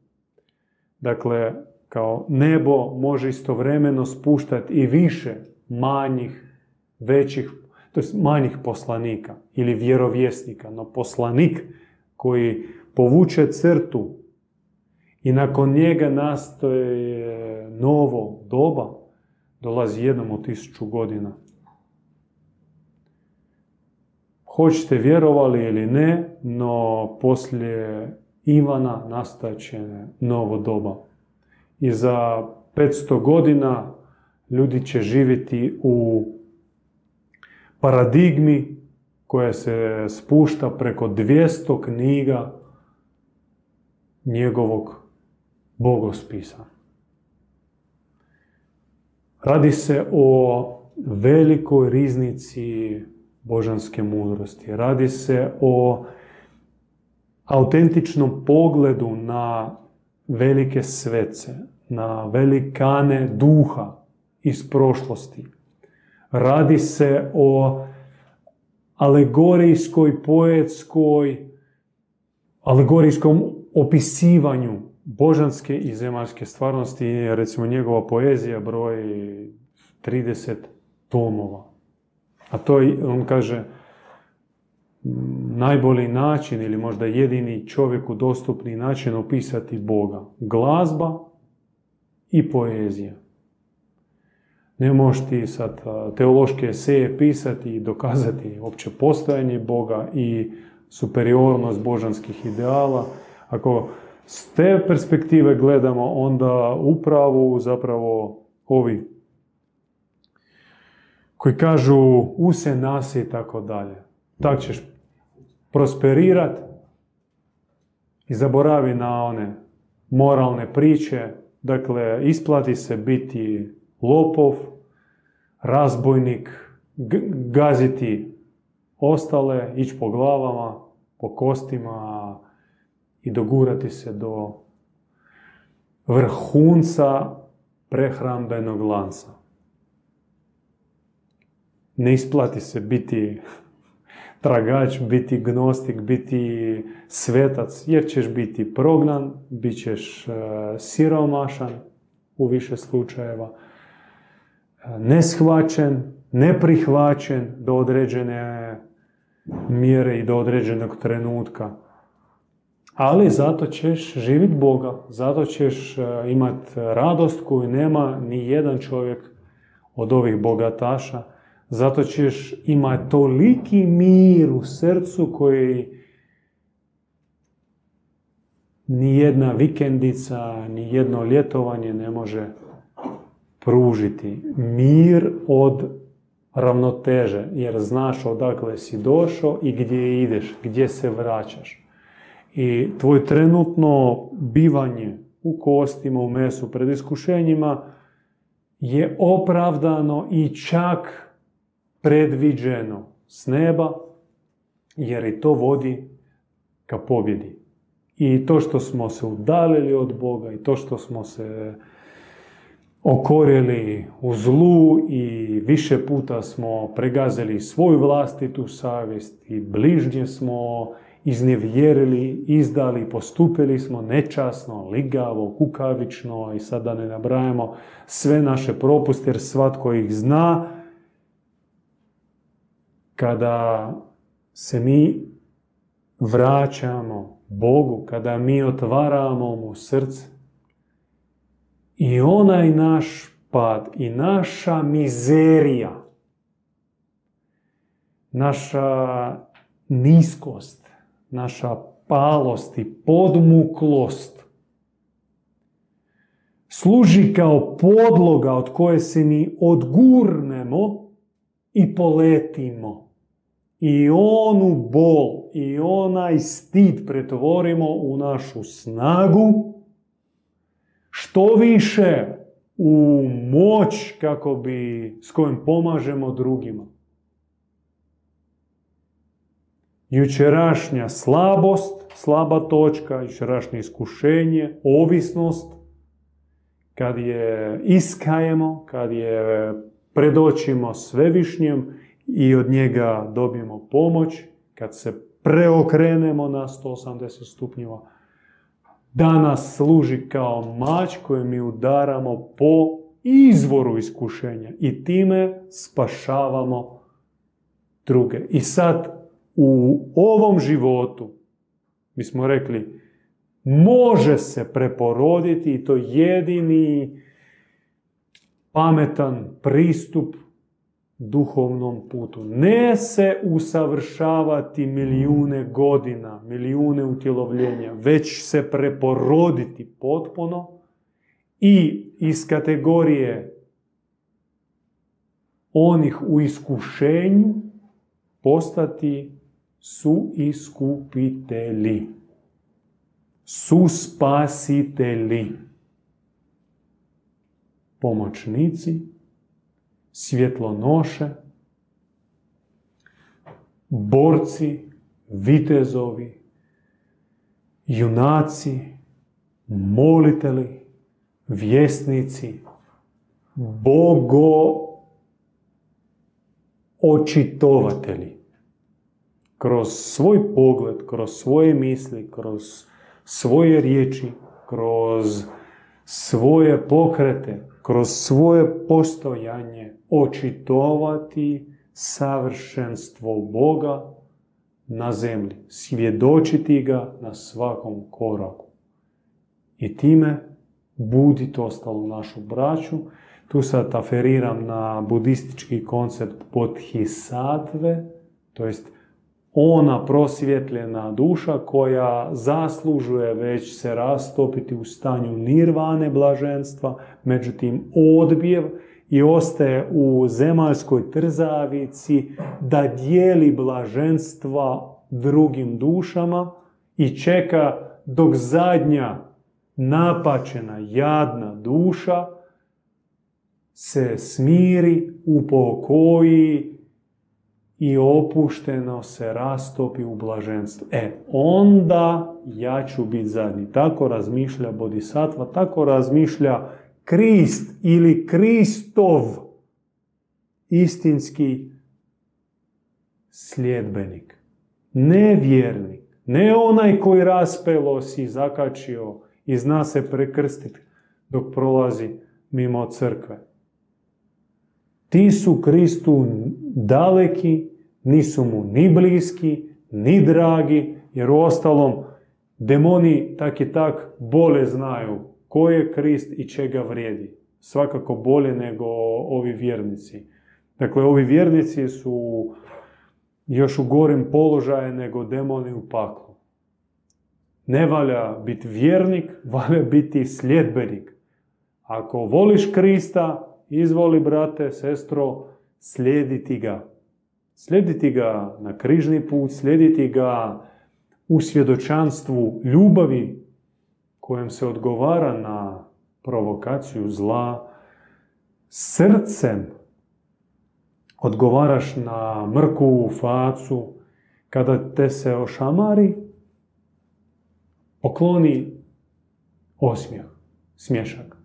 Dakle, kao nebo može istovremeno spuštati i više manjih, većih, to manjih poslanika ili vjerovjesnika, no poslanik koji povuče crtu i nakon njega nastoje novo doba, dolazi jednom u tisuću godina. Hoćete vjerovali ili ne, no poslije Ivana nastaće novo doba. I za 500 godina ljudi će živjeti u paradigmi koja se spušta preko 200 knjiga njegovog bogospisa. Radi se o velikoj riznici božanske mudrosti. Radi se o autentičnom pogledu na velike svece, na velikane duha, iz prošlosti. Radi se o alegorijskoj, poetskoj, alegorijskom opisivanju božanske i zemaljske stvarnosti. Recimo njegova poezija broji 30 tomova. A to on kaže, najbolji način ili možda jedini čovjeku dostupni način opisati Boga. Glazba i poezija. Ne možeš ti sad teološke eseje pisati i dokazati opće postojanje Boga i superiornost božanskih ideala. Ako s te perspektive gledamo, onda upravo zapravo ovi koji kažu use nasi i tako dalje. Tak ćeš prosperirat i zaboravi na one moralne priče. Dakle, isplati se biti lopov, razbojnik, gaziti ostale, ići po glavama, po kostima i dogurati se do vrhunca prehrambenog lanca. Ne isplati se biti tragač, biti gnostik, biti svetac, jer ćeš biti prognan, bit ćeš e, siromašan u više slučajeva, e, neshvaćen, neprihvaćen do određene mjere i do određenog trenutka. Ali zato ćeš živjeti Boga, zato ćeš e, imati radost koju nema ni jedan čovjek od ovih bogataša, zato ćeš imati toliki mir u srcu koji ni jedna vikendica, ni jedno ljetovanje ne može pružiti. Mir od ravnoteže, jer znaš odakle si došao i gdje ideš, gdje se vraćaš. I tvoj trenutno bivanje u kostima, u mesu, pred iskušenjima je opravdano i čak predviđeno s neba, jer i to vodi ka pobjedi. I to što smo se udalili od Boga i to što smo se okorili u zlu i više puta smo pregazili svoju vlastitu savjest i bližnje smo iznevjerili, izdali, postupili smo nečasno, ligavo, kukavično i sad da ne nabrajamo sve naše propuste jer svatko ih zna kada se mi vraćamo Bogu, kada mi otvaramo mu srce, i onaj naš pad i naša mizerija, naša niskost, naša palost i podmuklost služi kao podloga od koje se mi odgurnemo i poletimo i onu bol i onaj stid pretvorimo u našu snagu, što više u moć kako bi, s kojom pomažemo drugima. Jučerašnja slabost, slaba točka, jučerašnje iskušenje, ovisnost, kad je iskajemo, kad je predočimo svevišnjem, i od njega dobijemo pomoć, kad se preokrenemo na 180 stupnjeva, da nas služi kao mač koji mi udaramo po izvoru iskušenja i time spašavamo druge. I sad u ovom životu, mi smo rekli, može se preporoditi i to jedini pametan pristup duhovnom putu. Ne se usavršavati milijune godina, milijune utjelovljenja, već se preporoditi potpuno i iz kategorije onih u iskušenju postati su iskupitelji, su spasitelji, pomoćnici, svjetlonoše, borci, vitezovi, junaci, moliteli, vjesnici, bogo očitovatelji. Kroz svoj pogled, kroz svoje misli, kroz svoje riječi, kroz svoje pokrete, kroz svoje postojanje očitovati savršenstvo Boga na zemlji, svjedočiti ga na svakom koraku. I time buditi ostalu našu braću. Tu sad aferiram na budistički koncept bodhisattve, to jest ona prosvjetljena duša koja zaslužuje već se rastopiti u stanju nirvane blaženstva, međutim odbijev i ostaje u zemaljskoj trzavici da dijeli blaženstva drugim dušama i čeka dok zadnja napačena, jadna duša se smiri, upokoji i opušteno se rastopi u blaženstvo. E, onda ja ću biti zadnji. Tako razmišlja Bodhisattva, tako razmišlja Krist ili Kristov istinski sljedbenik. Ne vjernik, ne onaj koji raspelo si zakačio i zna se prekrstiti dok prolazi mimo crkve. Ti su Kristu daleki, nisu mu ni bliski, ni dragi, jer u ostalom demoni tak i tak bolje znaju ko je Krist i čega vrijedi. Svakako bolje nego ovi vjernici. Dakle, ovi vjernici su još u gorim položaju nego demoni u paklu. Ne valja biti vjernik, valja biti sljedbenik. Ako voliš Krista, izvoli, brate, sestro, slijediti ga. Slijediti ga na križni put, slijediti ga u svjedočanstvu ljubavi kojem se odgovara na provokaciju zla, srcem odgovaraš na mrku facu, kada te se ošamari, pokloni osmijeh, smješak.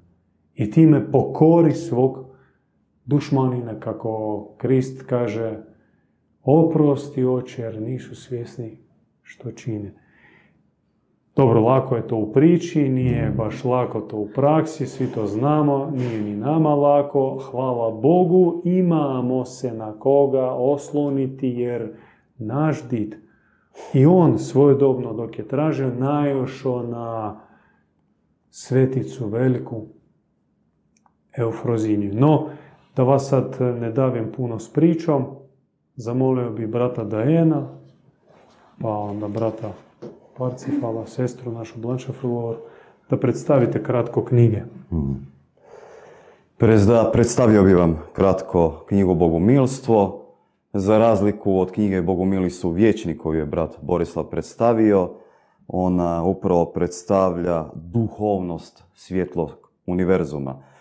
I time pokori svog dušmanina, kako Krist kaže, oprosti oče jer nisu svjesni što čine. Dobro, lako je to u priči, nije baš lako to u praksi, svi to znamo, nije ni nama lako, hvala Bogu, imamo se na koga osloniti jer naš did i on svojedobno dok je tražio najošao na sveticu veliku Eufroziniju. No, da vas sad ne davim puno s pričom, zamolio bi brata Dajena, pa onda brata Parcifala, sestru našu Blanche da predstavite kratko knjige. Predstavio bi vam kratko knjigu Bogumilstvo. Za razliku od knjige Bogumili su vječni koju je brat Borislav predstavio, ona upravo predstavlja duhovnost svjetlog univerzuma.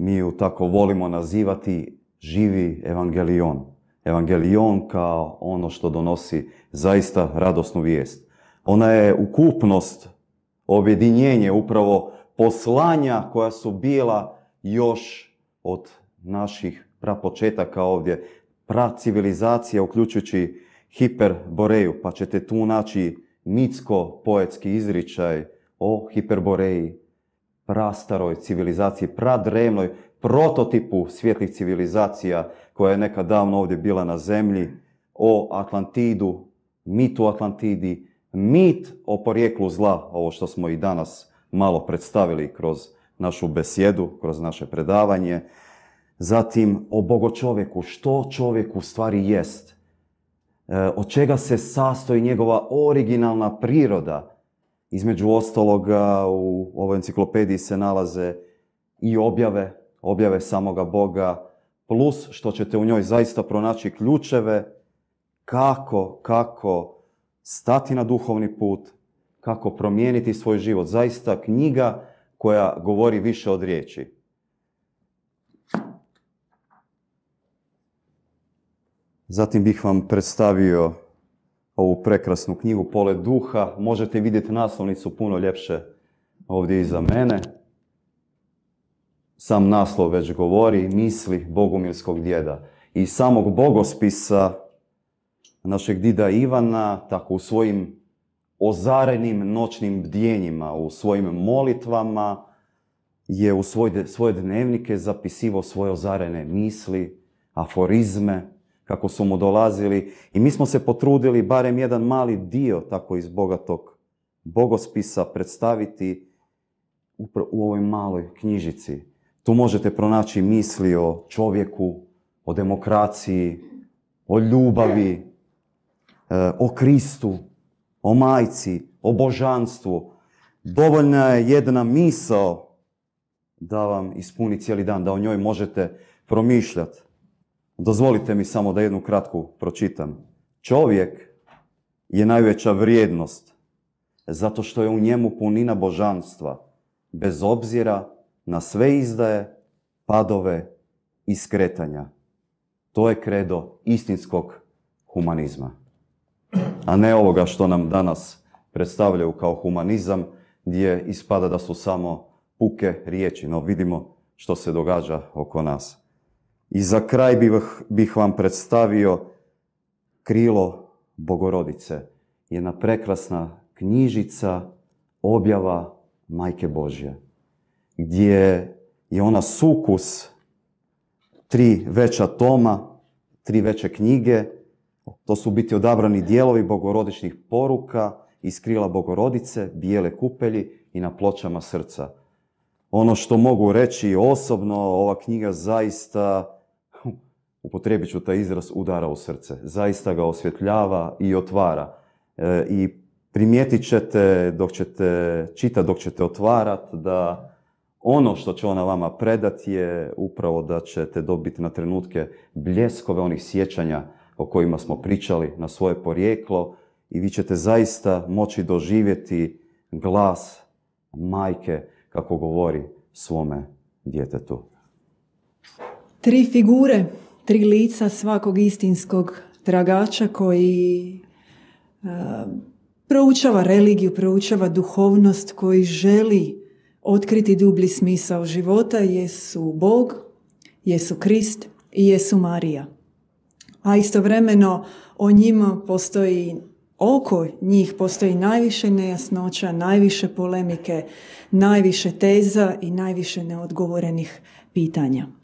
Mi ju tako volimo nazivati živi evangelion. Evangelion kao ono što donosi zaista radosnu vijest. Ona je ukupnost, objedinjenje upravo poslanja koja su bila još od naših prapočetaka ovdje, civilizacija uključujući hiperboreju, pa ćete tu naći mitsko-poetski izričaj o hiperboreji, prastaroj civilizaciji, pradrevnoj prototipu svjetlih civilizacija koja je nekad davno ovdje bila na zemlji, o Atlantidu, mitu Atlantidi, mit o porijeklu zla, ovo što smo i danas malo predstavili kroz našu besjedu, kroz naše predavanje, zatim o bogočovjeku, što čovjek u stvari jest, e, od čega se sastoji njegova originalna priroda. Između ostaloga u ovoj enciklopediji se nalaze i objave, objave samoga Boga, plus što ćete u njoj zaista pronaći ključeve kako, kako stati na duhovni put, kako promijeniti svoj život. Zaista knjiga koja govori više od riječi. Zatim bih vam predstavio ovu prekrasnu knjigu Pole duha. Možete vidjeti naslovnicu puno ljepše ovdje iza mene. sam naslov već govori, misli bogumilskog djeda. I samog bogospisa našeg dida Ivana, tako u svojim ozarenim noćnim bdjenjima, u svojim molitvama, je u svoj, svoje dnevnike zapisivao svoje ozarene misli, aforizme, kako su mu dolazili. I mi smo se potrudili barem jedan mali dio tako iz bogatog bogospisa predstaviti u ovoj maloj knjižici. Tu možete pronaći misli o čovjeku, o demokraciji, o ljubavi, e, o Kristu, o majci, o božanstvu. Dovoljna je jedna misao da vam ispuni cijeli dan, da o njoj možete promišljati. Dozvolite mi samo da jednu kratku pročitam. Čovjek je najveća vrijednost zato što je u njemu punina božanstva, bez obzira na sve izdaje, padove i skretanja. To je kredo istinskog humanizma. A ne ovoga što nam danas predstavljaju kao humanizam, gdje ispada da su samo puke riječi, no vidimo što se događa oko nas. I za kraj bih, vam predstavio krilo Bogorodice. Jedna prekrasna knjižica objava Majke Božje, gdje je ona sukus tri veća toma, tri veće knjige, to su biti odabrani dijelovi bogorodičnih poruka iz krila Bogorodice, bijele kupelji i na pločama srca. Ono što mogu reći osobno, ova knjiga zaista, upotrebit ću taj izraz, udara u srce. Zaista ga osvjetljava i otvara. E, I primijetit ćete dok ćete čitati, dok ćete otvarati, da ono što će ona vama predati je upravo da ćete dobiti na trenutke bljeskove onih sjećanja o kojima smo pričali na svoje porijeklo i vi ćete zaista moći doživjeti glas majke kako govori svome djetetu. Tri figure, tri lica svakog istinskog tragača koji uh, proučava religiju, proučava duhovnost, koji želi otkriti dublji smisao života jesu Bog, jesu Krist i jesu Marija. A istovremeno o njima postoji oko njih postoji najviše nejasnoća, najviše polemike, najviše teza i najviše neodgovorenih pitanja.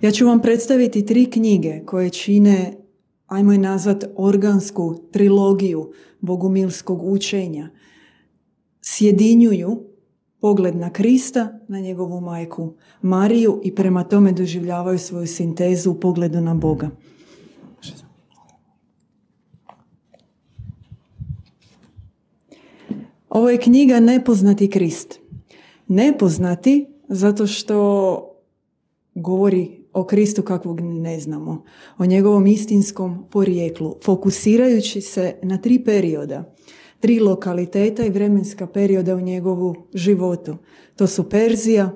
Ja ću vam predstaviti tri knjige koje čine, ajmo je nazvat, organsku trilogiju bogumilskog učenja. Sjedinjuju pogled na Krista, na njegovu majku Mariju i prema tome doživljavaju svoju sintezu u pogledu na Boga. Ovo je knjiga Nepoznati Krist. Nepoznati zato što govori o Kristu kakvog ne znamo, o njegovom istinskom porijeklu, fokusirajući se na tri perioda, tri lokaliteta i vremenska perioda u njegovu životu. To su Perzija,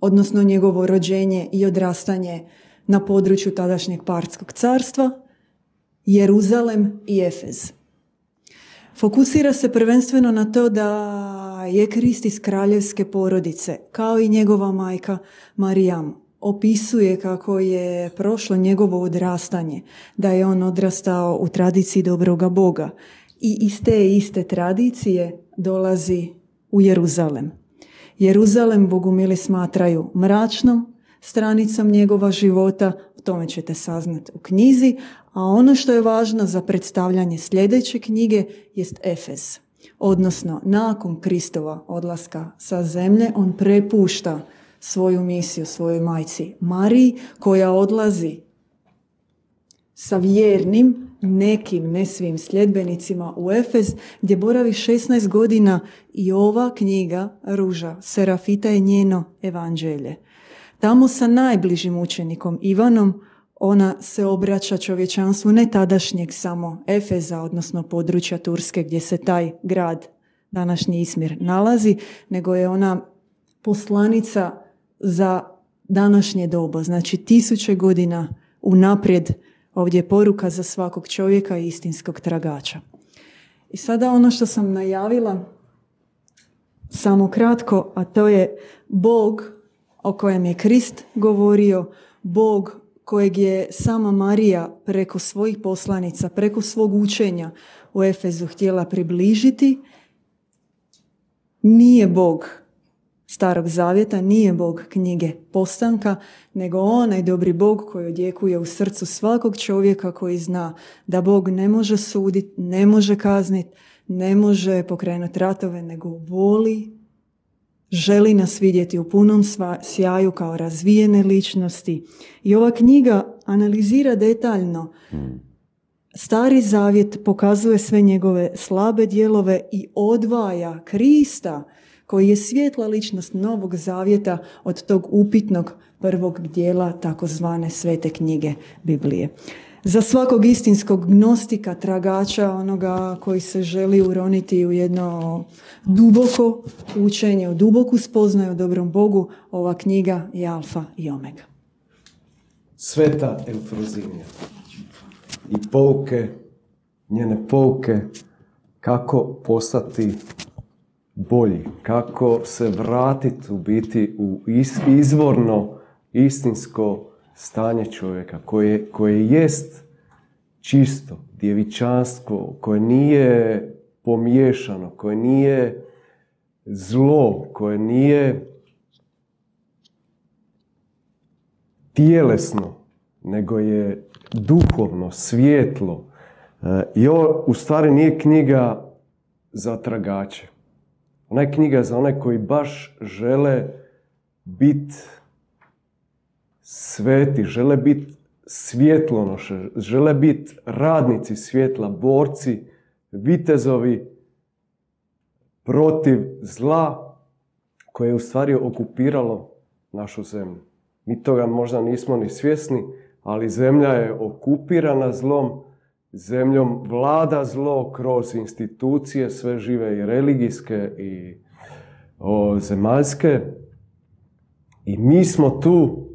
odnosno njegovo rođenje i odrastanje na području tadašnjeg Partskog carstva, Jeruzalem i Efez. Fokusira se prvenstveno na to da je Krist iz kraljevske porodice, kao i njegova majka Marijam. Opisuje kako je prošlo njegovo odrastanje, da je on odrastao u tradiciji dobroga Boga i iz te iste tradicije dolazi u Jeruzalem. Jeruzalem bogumili smatraju mračnom stranicom njegova života, o tome ćete saznati u knjizi, a ono što je važno za predstavljanje sljedeće knjige jest Efes. Odnosno, nakon Kristova odlaska sa zemlje, on prepušta svoju misiju svojoj majci Mariji, koja odlazi sa vjernim, nekim, ne svim sljedbenicima u Efes, gdje boravi 16 godina i ova knjiga, Ruža, Serafita je njeno evanđelje. Tamo sa najbližim učenikom Ivanom ona se obraća čovječanstvu ne tadašnjeg samo Efeza, odnosno područja Turske gdje se taj grad, današnji Ismir, nalazi, nego je ona poslanica za današnje doba, znači tisuće godina unaprijed ovdje je poruka za svakog čovjeka i istinskog tragača. I sada ono što sam najavila, samo kratko, a to je Bog o kojem je Krist govorio, Bog kojeg je sama Marija preko svojih poslanica, preko svog učenja u Efezu htjela približiti, nije Bog starog zavjeta, nije Bog knjige postanka, nego onaj dobri Bog koji odjekuje u srcu svakog čovjeka koji zna da Bog ne može suditi, ne može kazniti, ne može pokrenuti ratove, nego voli, želi nas vidjeti u punom sjaju kao razvijene ličnosti. I ova knjiga analizira detaljno Stari zavjet pokazuje sve njegove slabe dijelove i odvaja Krista koji je svjetla ličnost Novog Zavjeta od tog upitnog prvog dijela takozvane svete knjige Biblije. Za svakog istinskog gnostika, tragača, onoga koji se želi uroniti u jedno duboko učenje, u duboku spoznaju o dobrom Bogu, ova knjiga je alfa i omega. Sveta eufrozinija i pouke, njene pouke, kako postati bolji, kako se vratiti u biti u izvorno, istinsko stanje čovjeka koje, koje jest čisto, djevičanstvo, koje nije pomiješano, koje nije zlo, koje nije tijelesno, nego je duhovno, svjetlo. E, I ovo u stvari nije knjiga za tragače. Ona je knjiga za one koji baš žele biti sveti, žele biti svjetlonoše, žele biti radnici svjetla, borci, vitezovi protiv zla koje je u stvari okupiralo našu zemlju. Mi toga možda nismo ni svjesni, ali zemlja je okupirana zlom, zemljom vlada zlo kroz institucije sve žive i religijske i o, zemaljske. I mi smo tu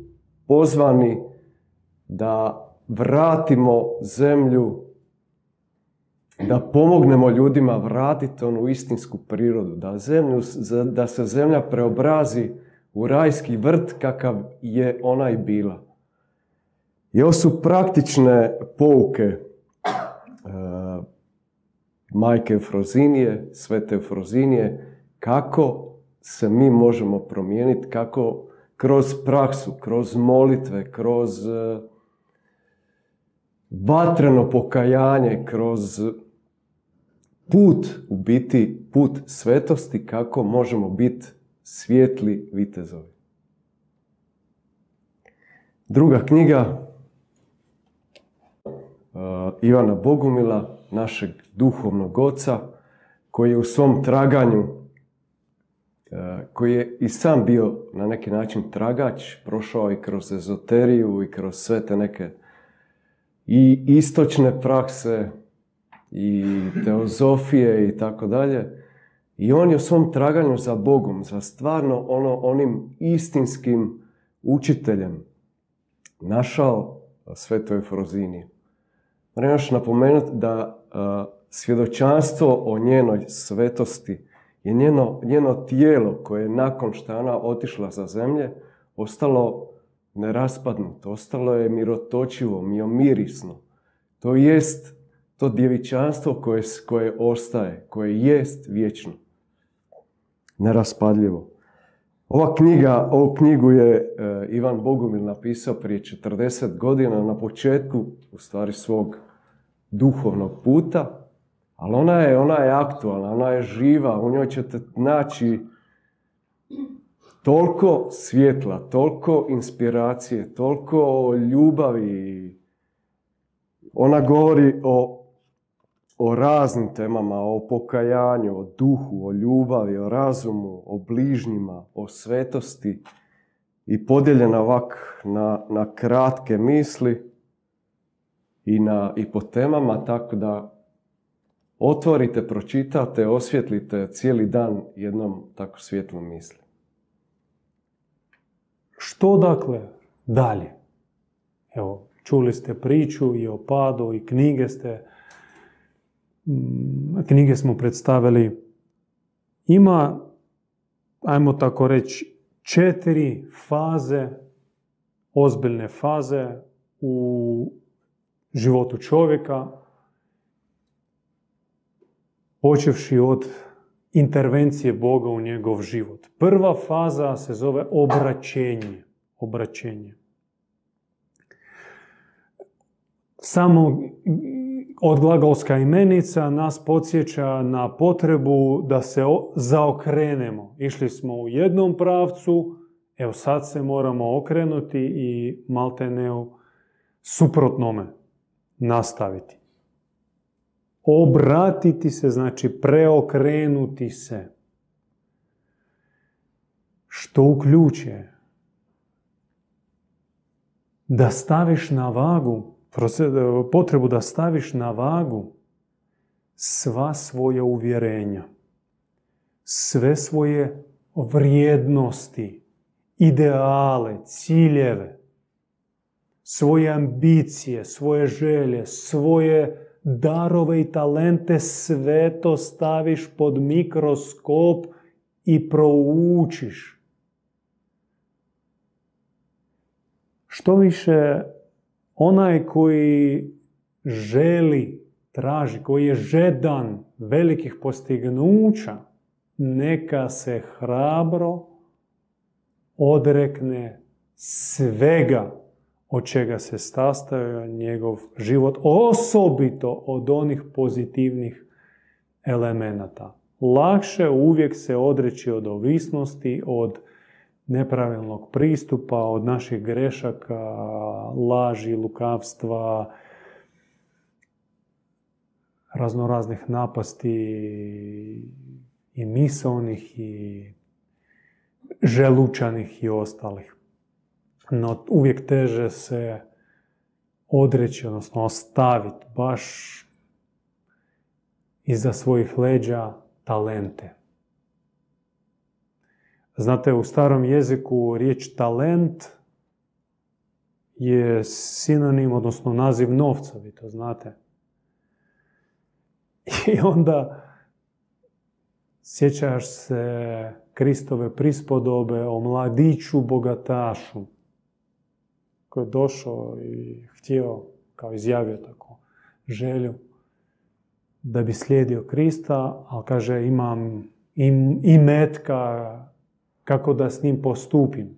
pozvani da vratimo zemlju, da pomognemo ljudima vratiti onu istinsku prirodu, da, zemlju, da se zemlja preobrazi u rajski vrt kakav je ona i bila. I ovo su praktične pouke majke Frozinije, svete Frozinije, kako se mi možemo promijeniti, kako kroz praksu, kroz molitve, kroz e, vatreno pokajanje, kroz put, u biti put svetosti, kako možemo biti svijetli vitezovi. Druga knjiga Uh, Ivana Bogumila, našeg duhovnog oca, koji je u svom traganju, uh, koji je i sam bio na neki način tragač, prošao i kroz ezoteriju i kroz sve te neke i istočne prakse i teozofije i tako dalje. I on je u svom traganju za Bogom, za stvarno ono, onim istinskim učiteljem našao sveto Efrozinije. Moram još napomenuti da svjedočanstvo o njenoj svetosti je njeno, njeno tijelo koje je nakon što ona otišla za zemlje ostalo neraspadnuto, ostalo je mirotočivo, miomirisno. To jest to djevičanstvo koje, koje ostaje, koje jest vječno, neraspadljivo. Ova knjiga, ovu knjigu je e, Ivan Bogumil napisao prije 40 godina na početku, u stvari svog duhovnog puta, ali ona je, ona je aktualna, ona je živa, u njoj ćete naći toliko svjetla, toliko inspiracije, toliko ljubavi. Ona govori o o raznim temama, o pokajanju, o duhu, o ljubavi, o razumu, o bližnjima, o svetosti i podijeljena ovak na, na kratke misli i, na, i po temama, tako da otvorite, pročitate, osvjetlite cijeli dan jednom tako svjetlom misli. Što dakle dalje? Evo, čuli ste priču i o padu i knjige ste knjige smo predstavili, ima, ajmo tako reći, četiri faze, ozbiljne faze u životu čovjeka, počevši od intervencije Boga u njegov život. Prva faza se zove obraćenje. Obraćenje. Samo odglagolska imenica nas podsjeća na potrebu da se zaokrenemo. Išli smo u jednom pravcu, evo sad se moramo okrenuti i maltene u suprotnome nastaviti. Obratiti se znači preokrenuti se. Što uključuje da staviš na vagu, potrebu da staviš na vagu sva svoja uvjerenja, sve svoje vrijednosti, ideale, ciljeve, svoje ambicije, svoje želje, svoje darove i talente, sve to staviš pod mikroskop i proučiš. Što više, onaj koji želi, traži, koji je žedan velikih postignuća, neka se hrabro odrekne svega od čega se sastoja njegov život, osobito od onih pozitivnih elemenata. Lakše uvijek se odreći od ovisnosti, od nepravilnog pristupa, od naših grešaka, laži, lukavstva, raznoraznih napasti i misalnih i želučanih i ostalih no uvijek teže se odreći, odnosno ostaviti baš iza svojih leđa talente. Znate, u starom jeziku riječ talent je sinonim, odnosno naziv novca, vi to znate. I onda sjećaš se Kristove prispodobe o mladiću bogatašu koji je došao i htio, kao izjavio tako, želju da bi slijedio Krista, ali kaže imam i metka kako da s njim postupim.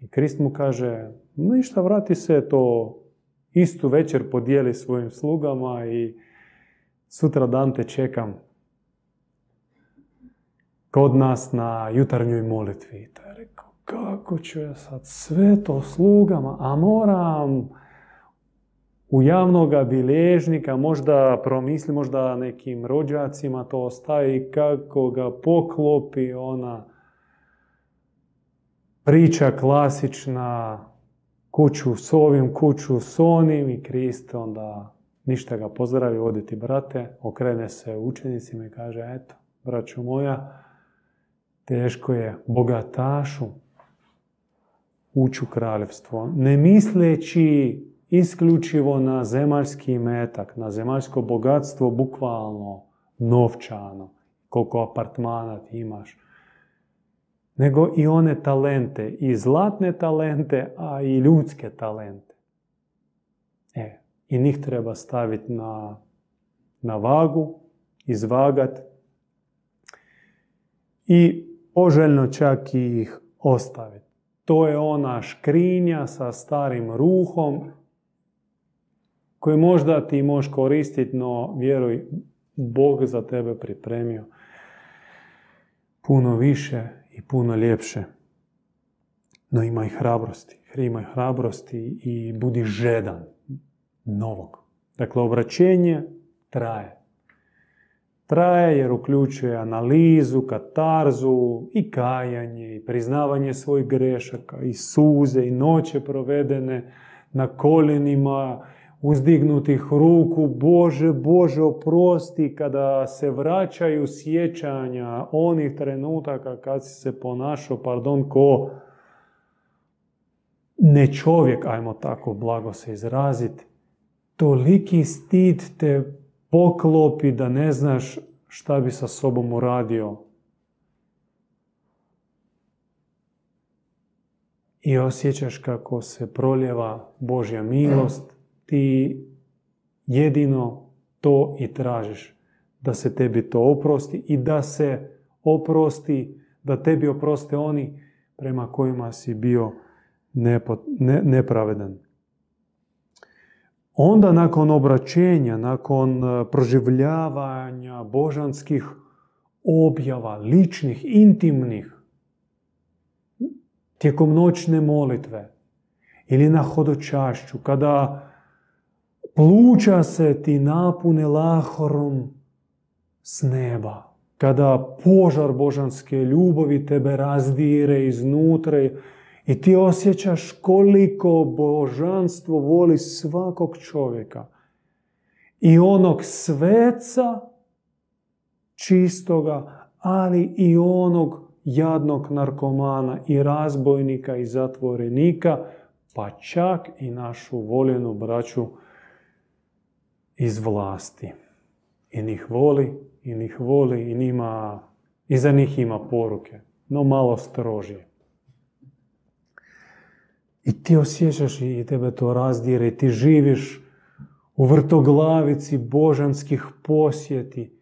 I Krist mu kaže, ništa, vrati se to istu večer podijeli svojim slugama i sutra dan te čekam kod nas na jutarnjoj molitvi. To je rekao, kako ću ja sad sve to slugama, a moram u javnoga bilježnika, možda promisli, možda nekim rođacima to ostavi, kako ga poklopi ona priča klasična, kuću s ovim, kuću s onim i Krist onda ništa ga pozdravi, oditi brate, okrene se učenicima i kaže, eto, braću moja, teško je bogatašu ući u kraljevstvo, ne misleći isključivo na zemaljski metak, na zemaljsko bogatstvo, bukvalno novčano, koliko apartmana ti imaš, nego i one talente, i zlatne talente, a i ljudske talente. E, i njih treba staviti na, na vagu, izvagat i poželjno čak i ih ostaviti. To je ona škrinja sa starim ruhom koju možda ti možeš koristiti, no vjeruj, Bog za tebe pripremio puno više i puno ljepše. No ima i hrabrosti. Ima i hrabrosti i budi žedan novog. Dakle, obraćenje traje traje jer uključuje analizu, katarzu i kajanje i priznavanje svojih grešaka i suze i noće provedene na koljenima, uzdignutih ruku, Bože, Bože, oprosti, kada se vraćaju sjećanja onih trenutaka kad si se ponašao, pardon, ko ne čovjek, ajmo tako blago se izraziti, toliki stid te poklopi da ne znaš šta bi sa sobom uradio. i osjećaš kako se proljeva Božja milost, ti jedino to i tražiš. Da se tebi to oprosti i da se oprosti, da tebi oproste oni prema kojima si bio nepravedan. Onda nakon obraćenja, nakon e, proživljavanja božanskih objava, ličnih, intimnih, tijekom noćne molitve ili na hodočašću, kada pluća se ti napune lahorom s neba, kada požar božanske ljubavi tebe razdire iznutra i ti osjećaš koliko božanstvo voli svakog čovjeka. I onog sveca čistoga, ali i onog jadnog narkomana i razbojnika i zatvorenika, pa čak i našu voljenu braću iz vlasti. I njih voli, i njih voli, i njima, i za njih ima poruke, no malo strožije. I ti osjećaš i tebe to razdire, i ti živiš u vrtoglavici božanskih posjeti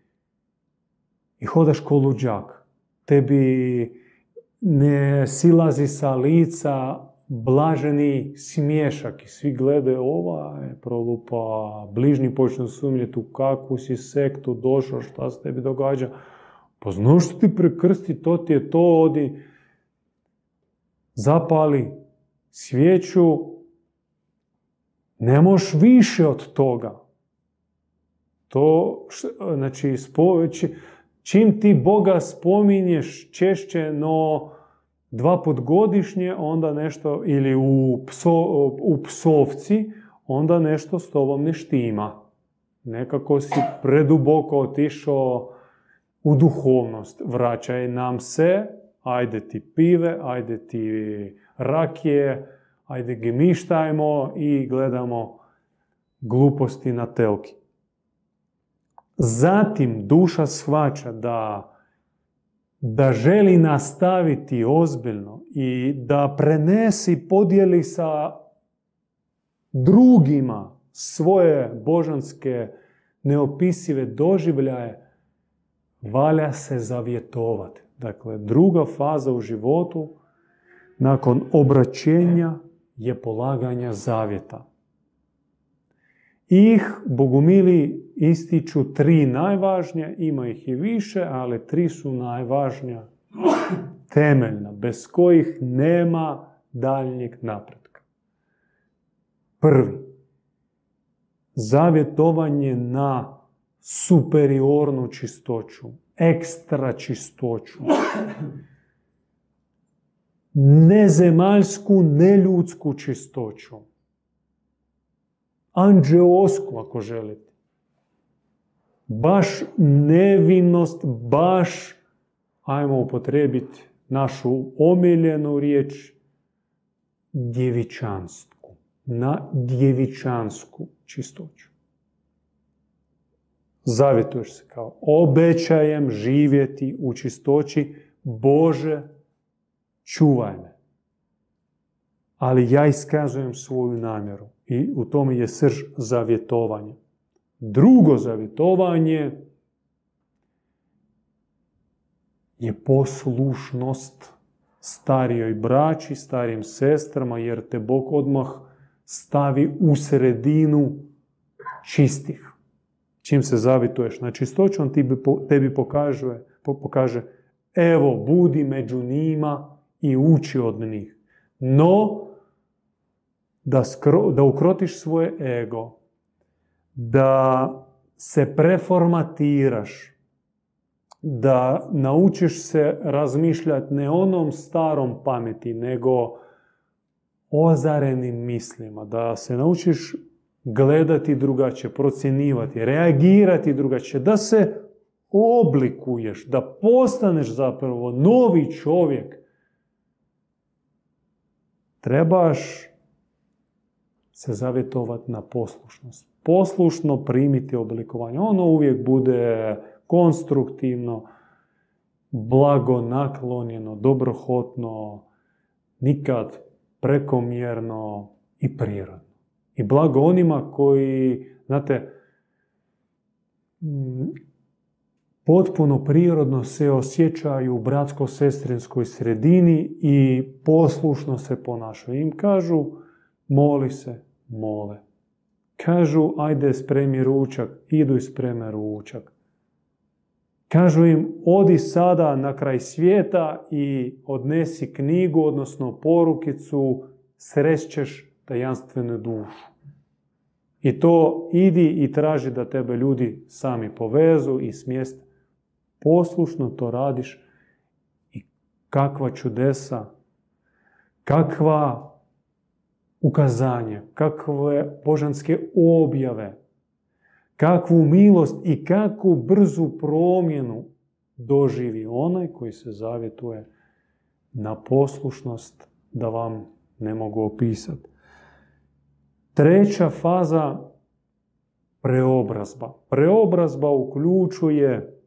i hodaš ko luđak. Tebi ne silazi sa lica blaženi smješak i svi gledaju ova je prolupa, bližnji počnu sumnjeti u kakvu si sektu došao, šta se tebi događa. Pa znaš što ti prekrsti, to ti je to, odi, zapali, svijeću, ne možeš više od toga. To, znači, čim ti Boga spominješ češće, no dva put godišnje, onda nešto, ili u, u psovci, onda nešto s tobom ne štima. Nekako si preduboko otišao u duhovnost. Vraćaj nam se, ajde ti pive, ajde ti rakije, ajde gemištajmo i gledamo gluposti na telki. Zatim duša shvaća da, da želi nastaviti ozbiljno i da prenesi, podijeli sa drugima svoje božanske neopisive doživljaje, valja se zavjetovati. Dakle, druga faza u životu nakon obraćenja je polaganja zavjeta. Ih bogumili ističu tri najvažnija, ima ih i više, ali tri su najvažnija, temeljna, bez kojih nema daljnjeg napretka. Prvi, zavjetovanje na superiornu čistoću, ekstra čistoću nezemaljsku, neljudsku čistoću. Anđeosku, ako želite. Baš nevinost, baš, ajmo upotrebiti našu omiljenu riječ, djevičansku. Na djevičansku čistoću. Zavjetuješ se kao obećajem živjeti u čistoći Bože čuvaj me. Ali ja iskazujem svoju namjeru i u tome je srž zavjetovanja. Drugo zavjetovanje je poslušnost starijoj braći, starijim sestrama, jer te Bog odmah stavi u sredinu čistih. Čim se zavituješ na čistoću, on tebi pokaže, pokaže evo, budi među njima i uči od njih. No, da, da ukrotiš svoje ego, da se preformatiraš, da naučiš se razmišljati ne onom starom pameti, nego ozarenim mislima, da se naučiš gledati drugačije, procjenjivati, reagirati drugačije, da se oblikuješ, da postaneš zapravo novi čovjek, trebaš se zavjetovati na poslušnost. Poslušno primiti oblikovanje. Ono uvijek bude konstruktivno, blago naklonjeno, dobrohotno, nikad prekomjerno i prirodno. I blago onima koji, znate, potpuno prirodno se osjećaju u bratsko-sestrinskoj sredini i poslušno se ponašaju. Im kažu, moli se, mole. Kažu, ajde spremi ručak, idu i spreme ručak. Kažu im, odi sada na kraj svijeta i odnesi knjigu, odnosno porukicu, srećeš tajanstvenu dušu. I to idi i traži da tebe ljudi sami povezu i smjeste. Poslušno to radiš i kakva čudesa, kakva ukazanja, kakve božanske objave, kakvu milost i kakvu brzu promjenu doživi onaj koji se zavjetuje na poslušnost da vam ne mogu opisati. Treća faza preobrazba. Preobrazba uključuje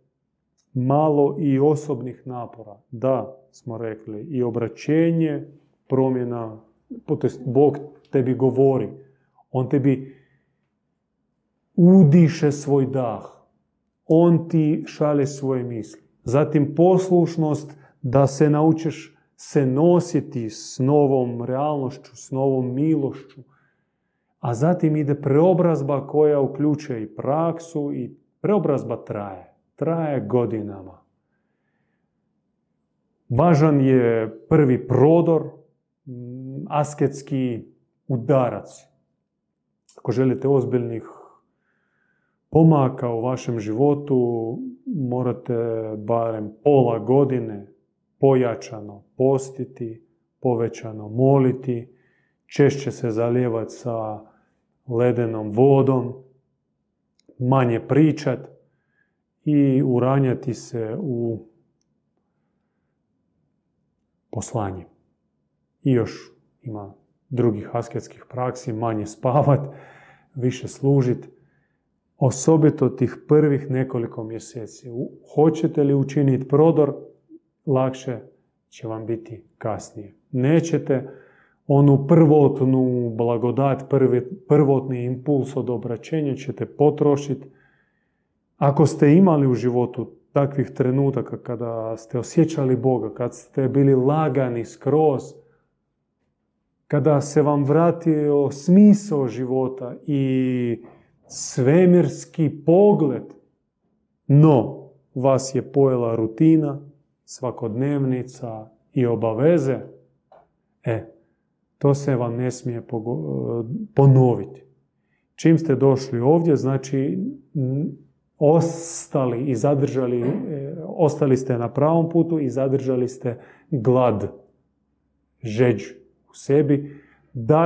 malo i osobnih napora. Da, smo rekli, i obraćenje, promjena, Bog tebi govori. On tebi udiše svoj dah. On ti šalje svoje misli. Zatim poslušnost da se naučiš se nositi s novom realnošću, s novom milošću. A zatim ide preobrazba koja uključuje i praksu i preobrazba traje. Traje godinama. Važan je prvi prodor, asketski udarac. Ako želite ozbiljnih pomaka u vašem životu, morate barem pola godine pojačano postiti, povećano moliti, češće se zalijevati sa ledenom vodom, manje pričat i uranjati se u poslanje. I još ima drugih asketskih praksi, manje spavat, više služit. Osobito tih prvih nekoliko mjeseci. Hoćete li učiniti prodor, lakše će vam biti kasnije. Nećete onu prvotnu blagodat, prvi, prvotni impuls od obraćenja ćete potrošiti. Ako ste imali u životu takvih trenutaka kada ste osjećali Boga, kad ste bili lagani skroz, kada se vam vratio smisao života i svemirski pogled, no vas je pojela rutina, svakodnevnica i obaveze, e, to se vam ne smije ponoviti. Čim ste došli ovdje, znači ostali i zadržali, e, ostali ste na pravom putu i zadržali ste glad, žeđ u sebi,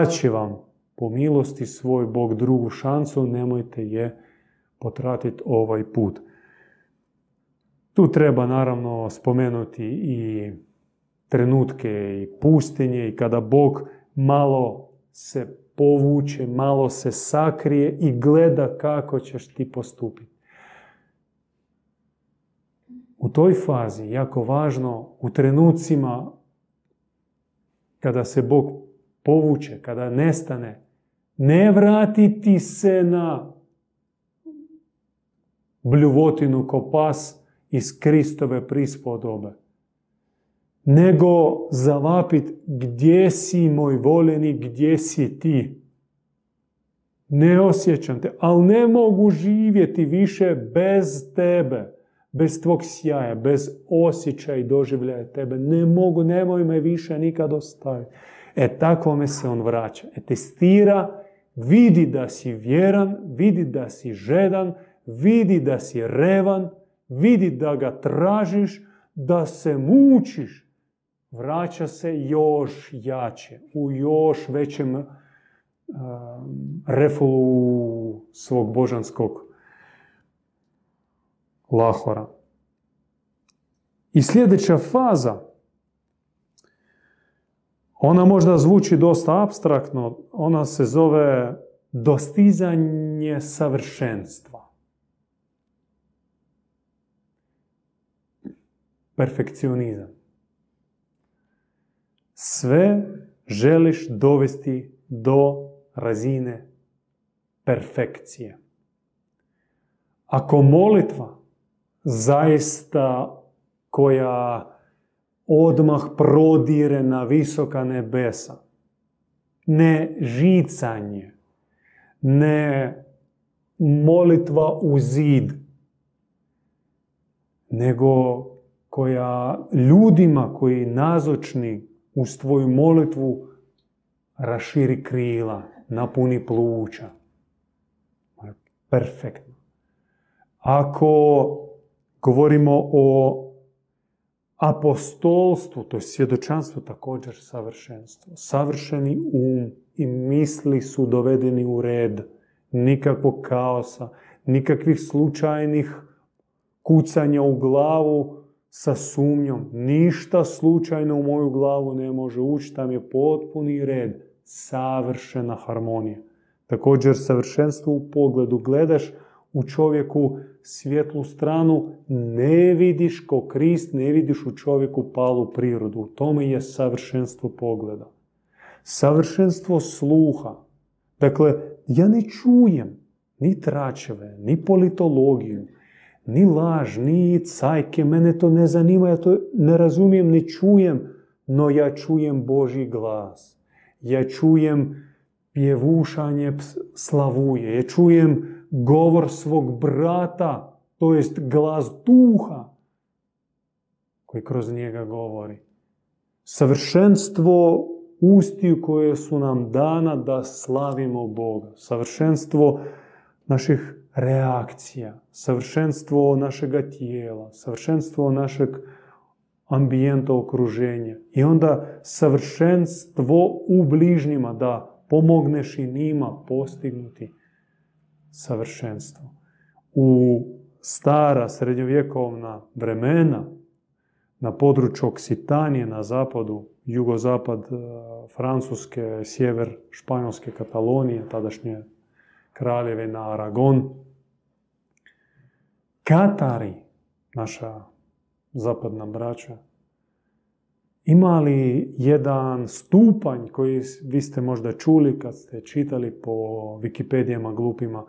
će vam po milosti svoj Bog drugu šansu, nemojte je potratiti ovaj put. Tu treba naravno spomenuti i trenutke i pustinje i kada Bog malo se povuče, malo se sakrije i gleda kako ćeš ti postupiti. U toj fazi, jako važno, u trenucima kada se Bog povuče, kada nestane, ne vratiti se na bljuvotinu ko pas iz Kristove prispodobe nego zavapit gdje si moj voljeni, gdje si ti. Ne osjećam te, ali ne mogu živjeti više bez tebe, bez tvog sjaja, bez osjećaja i doživljaja tebe. Ne mogu, nemoj me više nikad ostaviti. E tako me se on vraća. E testira, vidi da si vjeran, vidi da si žedan, vidi da si revan, vidi da ga tražiš, da se mučiš, vraća se još jače, u još većem uh, refulu svog božanskog lahora. I sljedeća faza, ona možda zvuči dosta abstraktno, ona se zove dostizanje savršenstva. Perfekcionizam sve želiš dovesti do razine perfekcije. Ako molitva zaista koja odmah prodire na visoka nebesa, ne žicanje, ne molitva u zid, nego koja ljudima koji nazočni uz tvoju molitvu raširi krila, napuni pluća. Perfektno. Ako govorimo o apostolstvu, to je svjedočanstvo također savršenstvo. Savršeni um i misli su dovedeni u red. Nikakvog kaosa, nikakvih slučajnih kucanja u glavu sa sumnjom. Ništa slučajno u moju glavu ne može ući, tam je potpuni red. Savršena harmonija. Također savršenstvo u pogledu. Gledaš u čovjeku svjetlu stranu, ne vidiš ko Krist, ne vidiš u čovjeku palu prirodu. U tome je savršenstvo pogleda. Savršenstvo sluha. Dakle, ja ne čujem ni tračeve, ni politologiju, ni laž, ni cajke, mene to ne zanima, ja to ne razumijem, ne čujem, no ja čujem Boži glas. Ja čujem pjevušanje slavuje, ja čujem govor svog brata, to jest glas duha koji kroz njega govori. Savršenstvo ustiju koje su nam dana da slavimo Boga. Savršenstvo naših reakcija, savršenstvo našega tijela, savršenstvo našeg ambijenta okruženja. I onda savršenstvo u bližnjima da pomogneš i njima postignuti savršenstvo. U stara srednjovjekovna vremena na području Oksitanije, na zapadu, jugozapad e, Francuske, sjever Španjolske Katalonije, tadašnje kraljevina Aragon, Katari, naša zapadna braća, imali jedan stupanj koji vi ste možda čuli kad ste čitali po Wikipedijama glupima,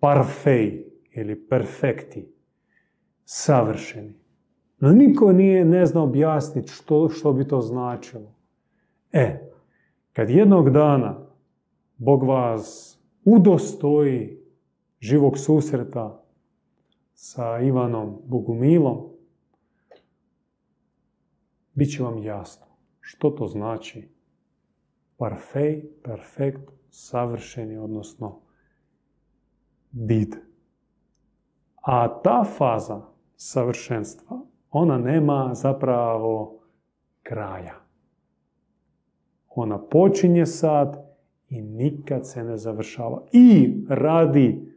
parfej ili perfekti, savršeni. No niko nije ne zna objasniti što, što bi to značilo. E, kad jednog dana Bog vas udostoji živog susreta sa Ivanom Bogumilom, bit će vam jasno što to znači parfej, perfekt, savršeni, odnosno did. A ta faza savršenstva, ona nema zapravo kraja. Ona počinje sad i nikad se ne završava. I radi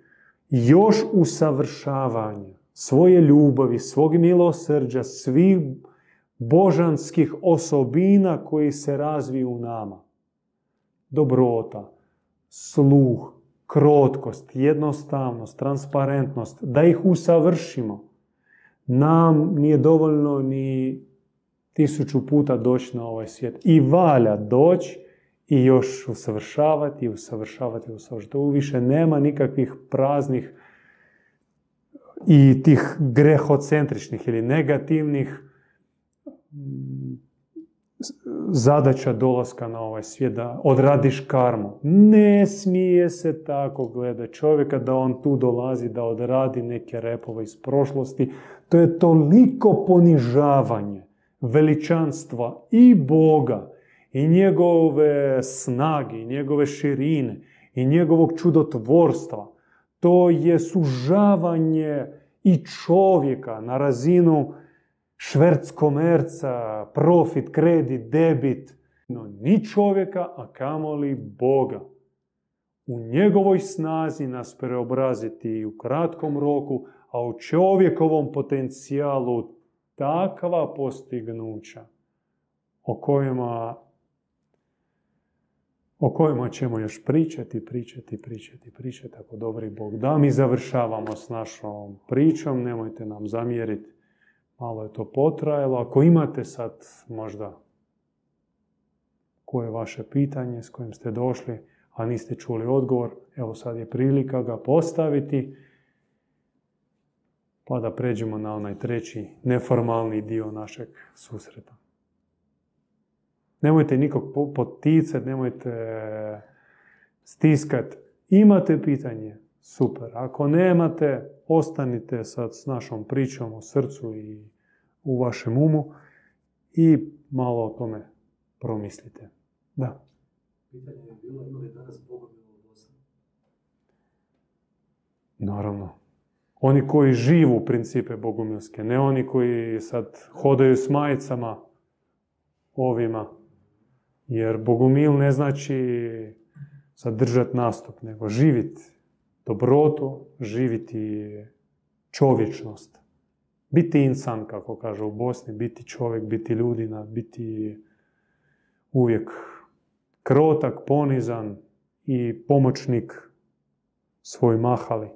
još usavršavanja svoje ljubavi, svog milosrđa, svih božanskih osobina koji se razviju u nama. Dobrota, sluh, krotkost, jednostavnost, transparentnost, da ih usavršimo. Nam nije dovoljno ni tisuću puta doći na ovaj svijet. I valja doći i još usavršavati, usavršavati, usavršavati. Tu više nema nikakvih praznih i tih grehocentričnih ili negativnih zadaća dolaska na ovaj svijet, da odradiš karmu. Ne smije se tako gledati čovjeka da on tu dolazi da odradi neke repove iz prošlosti. To je toliko ponižavanje veličanstva i Boga i njegove snage i njegove širine i njegovog čudotvorstva. To je sužavanje i čovjeka na razinu šverc komerca, profit, kredit, debit, no ni čovjeka, a kamoli Boga. U njegovoj snazi nas preobraziti u kratkom roku, a u čovjekovom potencijalu takva postignuća o kojima o kojima ćemo još pričati, pričati, pričati, pričati, ako dobri Bog da. Mi završavamo s našom pričom, nemojte nam zamjeriti malo je to potrajalo. Ako imate sad možda koje je vaše pitanje s kojim ste došli, a niste čuli odgovor. Evo sad je prilika ga postaviti. Pa da pređemo na onaj treći neformalni dio našeg susreta. Nemojte nikog poticati, nemojte stiskati. Imate pitanje, super. Ako nemate, ostanite sad s našom pričom u srcu i u vašem umu i malo o tome promislite. Da. Pitanje je bilo ima li danas? Naravno. Oni koji živu principe bogumilske, ne oni koji sad hodaju s majicama ovima. Jer bogumil ne znači zadržati nastup, nego živiti dobrotu, živiti čovječnost. Biti insan, kako kaže u Bosni, biti čovjek, biti ljudina, biti uvijek krotak, ponizan i pomoćnik svoj mahali.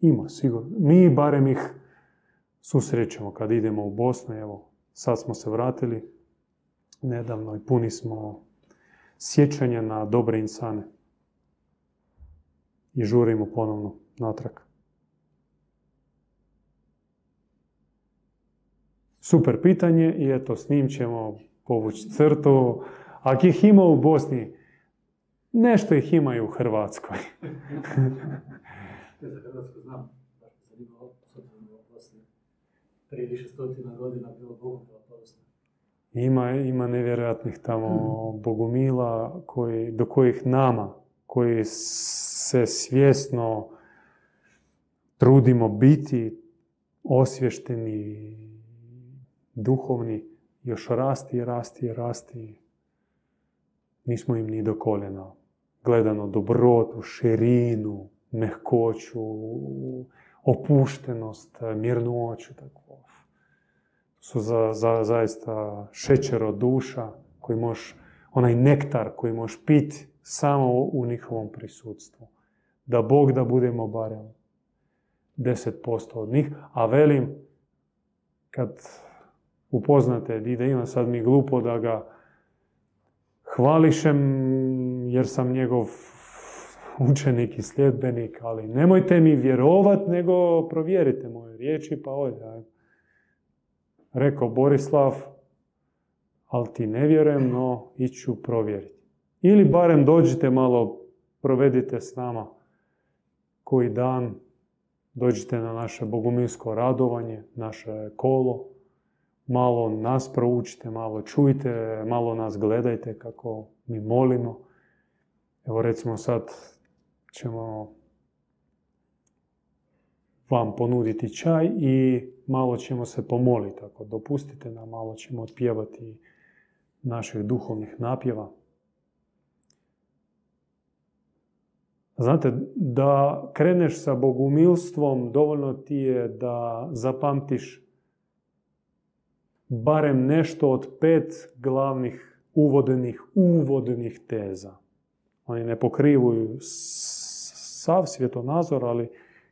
Ima, sigurno. Mi barem ih susrećemo kad idemo u Bosnu. Evo, sad smo se vratili nedavno i puni smo sjećanja na dobre insane. I žurimo ponovno natrag. Super pitanje i eto, s njim ćemo povući crtu. Ako ih ima u Bosni, nešto ih imaju u Hrvatskoj. prije više stotina godina bilo Bogomila povijesno. Ima, ima nevjerojatnih tamo bogumila koji, do kojih nama, koji se svjesno trudimo biti osvješteni, duhovni, još rasti, rasti, rasti. Nismo im ni do koljena. Gledano dobrotu, širinu, mehkoću, opuštenost, mirnoću. Tako. Su za, za, zaista šećero duša koji možeš, onaj nektar koji možeš piti samo u njihovom prisutstvu. Da Bog da budemo barem 10% od njih, a velim, kad upoznate i da imam sad mi glupo da ga hvališem jer sam njegov učenik i sljedbenik, ali nemojte mi vjerovat, nego provjerite moje riječi, pa ovdje. Rekao Borislav, ali ti ne vjerujem, no iću provjeriti. Ili barem dođite malo, provedite s nama koji dan, dođite na naše bogumilsko radovanje, naše kolo, malo nas proučite, malo čujte, malo nas gledajte kako mi molimo. Evo recimo sad ćemo vam ponuditi čaj i malo ćemo se pomoliti. Ako dopustite nam, malo ćemo otpjevati naših duhovnih napjeva. Znate, da kreneš sa bogumilstvom, dovoljno ti je da zapamtiš barem nešto od pet glavnih uvodenih, uvodnih teza. Oni ne pokrivuju sav svjetonazor, ali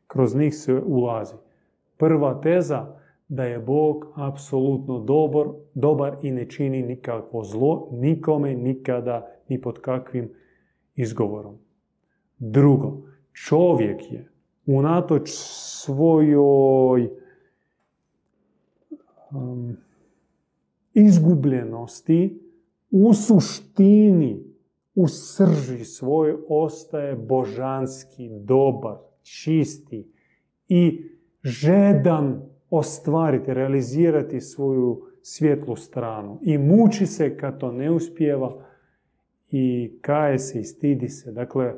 kroz njih se ulazi. Prva teza da je Bog apsolutno dobar, dobar i ne čini nikakvo zlo nikome, nikada, ni pod kakvim izgovorom. Drugo, čovjek je unatoč svojoj um, izgubljenosti u suštini, u srži svoj ostaje božanski, dobar, čisti i žedan ostvariti, realizirati svoju svjetlu stranu. I muči se kad to ne uspijeva i kaje se i stidi se. Dakle,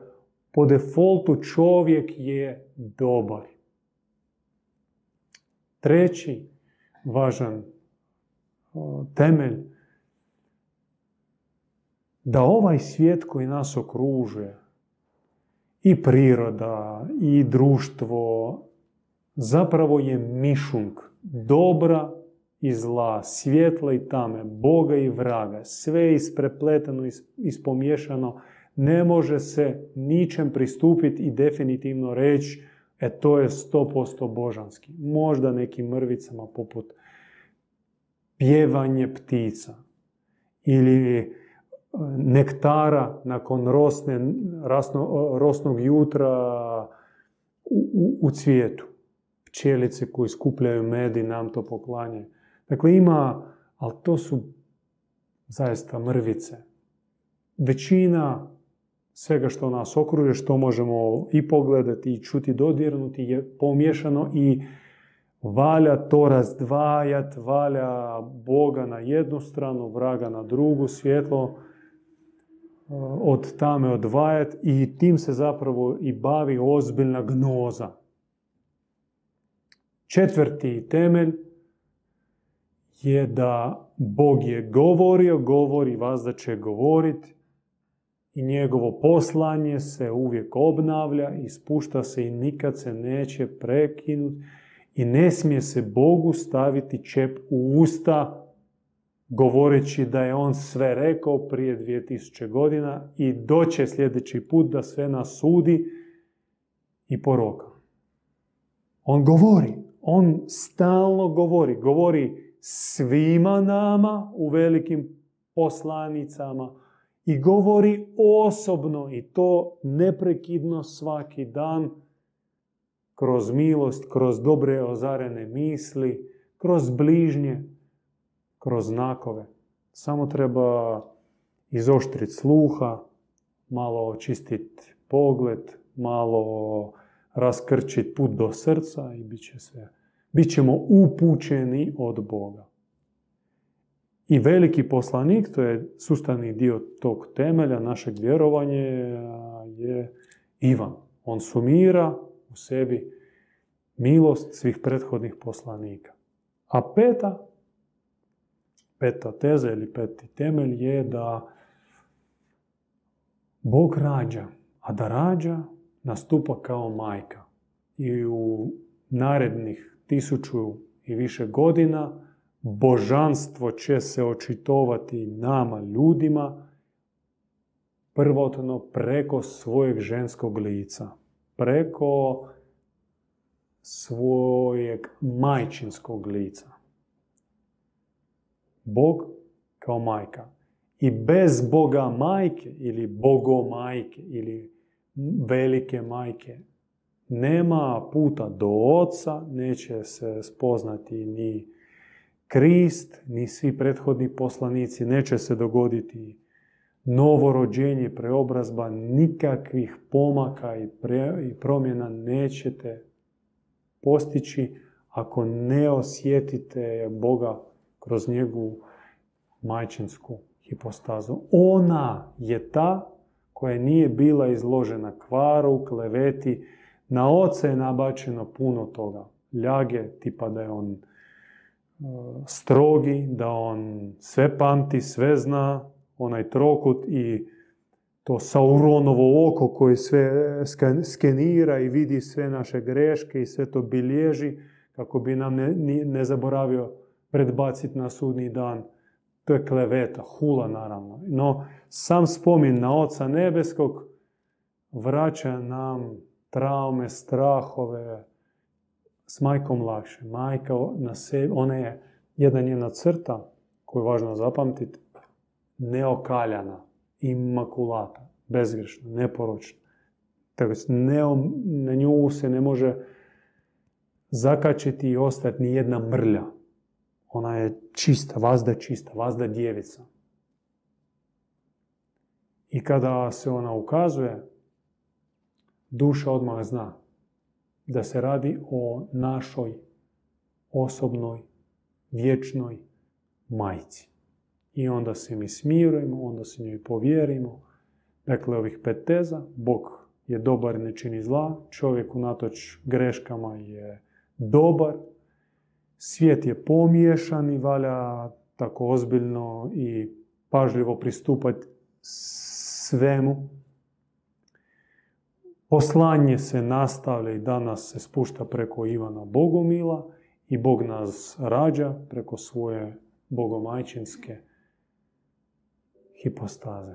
po defaultu čovjek je dobar. Treći važan temelj da ovaj svijet koji nas okružuje, i priroda, i društvo, zapravo je mišung dobra i zla, svjetla i tame, Boga i vraga, sve isprepletano, ispomiješano, ne može se ničem pristupiti i definitivno reći e to je 100% božanski. Možda nekim mrvicama poput pjevanje ptica ili nektara nakon rosne, rasno, rosnog jutra u, u, u cvijetu. Pčelice koji skupljaju med i nam to poklanjaju. Dakle, ima, ali to su zaista mrvice. Većina svega što nas okruže, što možemo i pogledati i čuti, dodirnuti je pomiješano i valja to razdvajat, valja Boga na jednu stranu, vraga na drugu, svjetlo od tame odvajat i tim se zapravo i bavi ozbiljna gnoza. Četvrti temelj je da Bog je govorio, govori, vas da će govoriti i njegovo poslanje se uvijek obnavlja i spušta se i nikad se neće prekinuti i ne smije se Bogu staviti čep u usta govoreći da je on sve rekao prije 2000 godina i doće sljedeći put da sve nas sudi i poroka. On govori, on stalno govori, govori svima nama u velikim poslanicama i govori osobno i to neprekidno svaki dan kroz milost, kroz dobre ozarene misli, kroz bližnje, kroz znakove. Samo treba izoštriti sluha, malo očistiti pogled, malo raskrčiti put do srca i bit će sve. Bićemo upućeni od Boga. I veliki poslanik, to je sustavni dio tog temelja našeg vjerovanja, je Ivan. On sumira u sebi milost svih prethodnih poslanika. A peta peta teza ili peti temelj je da Bog rađa, a da rađa nastupa kao majka. I u narednih tisuću i više godina božanstvo će se očitovati nama ljudima prvotno preko svojeg ženskog lica, preko svojeg majčinskog lica. Bog kao majka. I bez Boga majke ili bogomajke ili velike majke nema puta do oca, neće se spoznati ni Krist, ni svi prethodni poslanici, neće se dogoditi novorođenje, preobrazba, nikakvih pomaka i, i promjena nećete postići ako ne osjetite Boga kroz njegovu majčinsku hipostazu. Ona je ta koja nije bila izložena kvaru, kleveti. Na oca je nabačeno puno toga. Ljage, tipa da je on strogi, da on sve pamti, sve zna, onaj trokut i to Sauronovo oko koje sve skenira i vidi sve naše greške i sve to bilježi kako bi nam ne, ne zaboravio predbaciti na sudni dan. To je kleveta, hula naravno. No, sam spomin na Oca Nebeskog vraća nam traume, strahove, s majkom lakše. Majka na sebi, ona je jedna njena crta koju je važno zapamtiti, neokaljana, imakulata, bezgrešna, neporočna. Tako ne, na nju se ne može zakačiti i ostati ni jedna mrlja. Ona je čista, vazda čista, vazda djevica. I kada se ona ukazuje, duša odmah zna da se radi o našoj osobnoj, vječnoj majci. I onda se mi smirujemo, onda se njoj povjerimo. Dakle, ovih pet teza, Bog je dobar ne čini zla, čovjek unatoč greškama je dobar, svijet je pomiješan i valja tako ozbiljno i pažljivo pristupati svemu. Poslanje se nastavlja i danas se spušta preko Ivana Bogomila i Bog nas rađa preko svoje bogomajčinske hipostaze.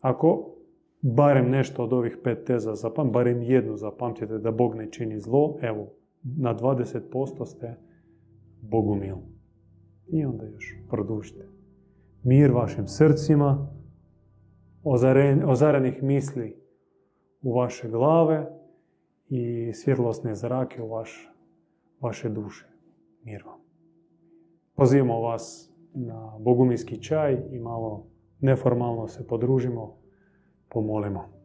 Ako barem nešto od ovih pet teza zapamtite, barem jednu zapamtite da Bog ne čini zlo, evo, na 20% ste Bogumil. I onda još produžite. mir vašim srcima, ozaren, ozarenih misli u vaše glave i svjetlosne zrake u vaš, vaše duše. Mir vam. Pozivamo vas na bogumilski čaj i malo neformalno se podružimo, pomolimo.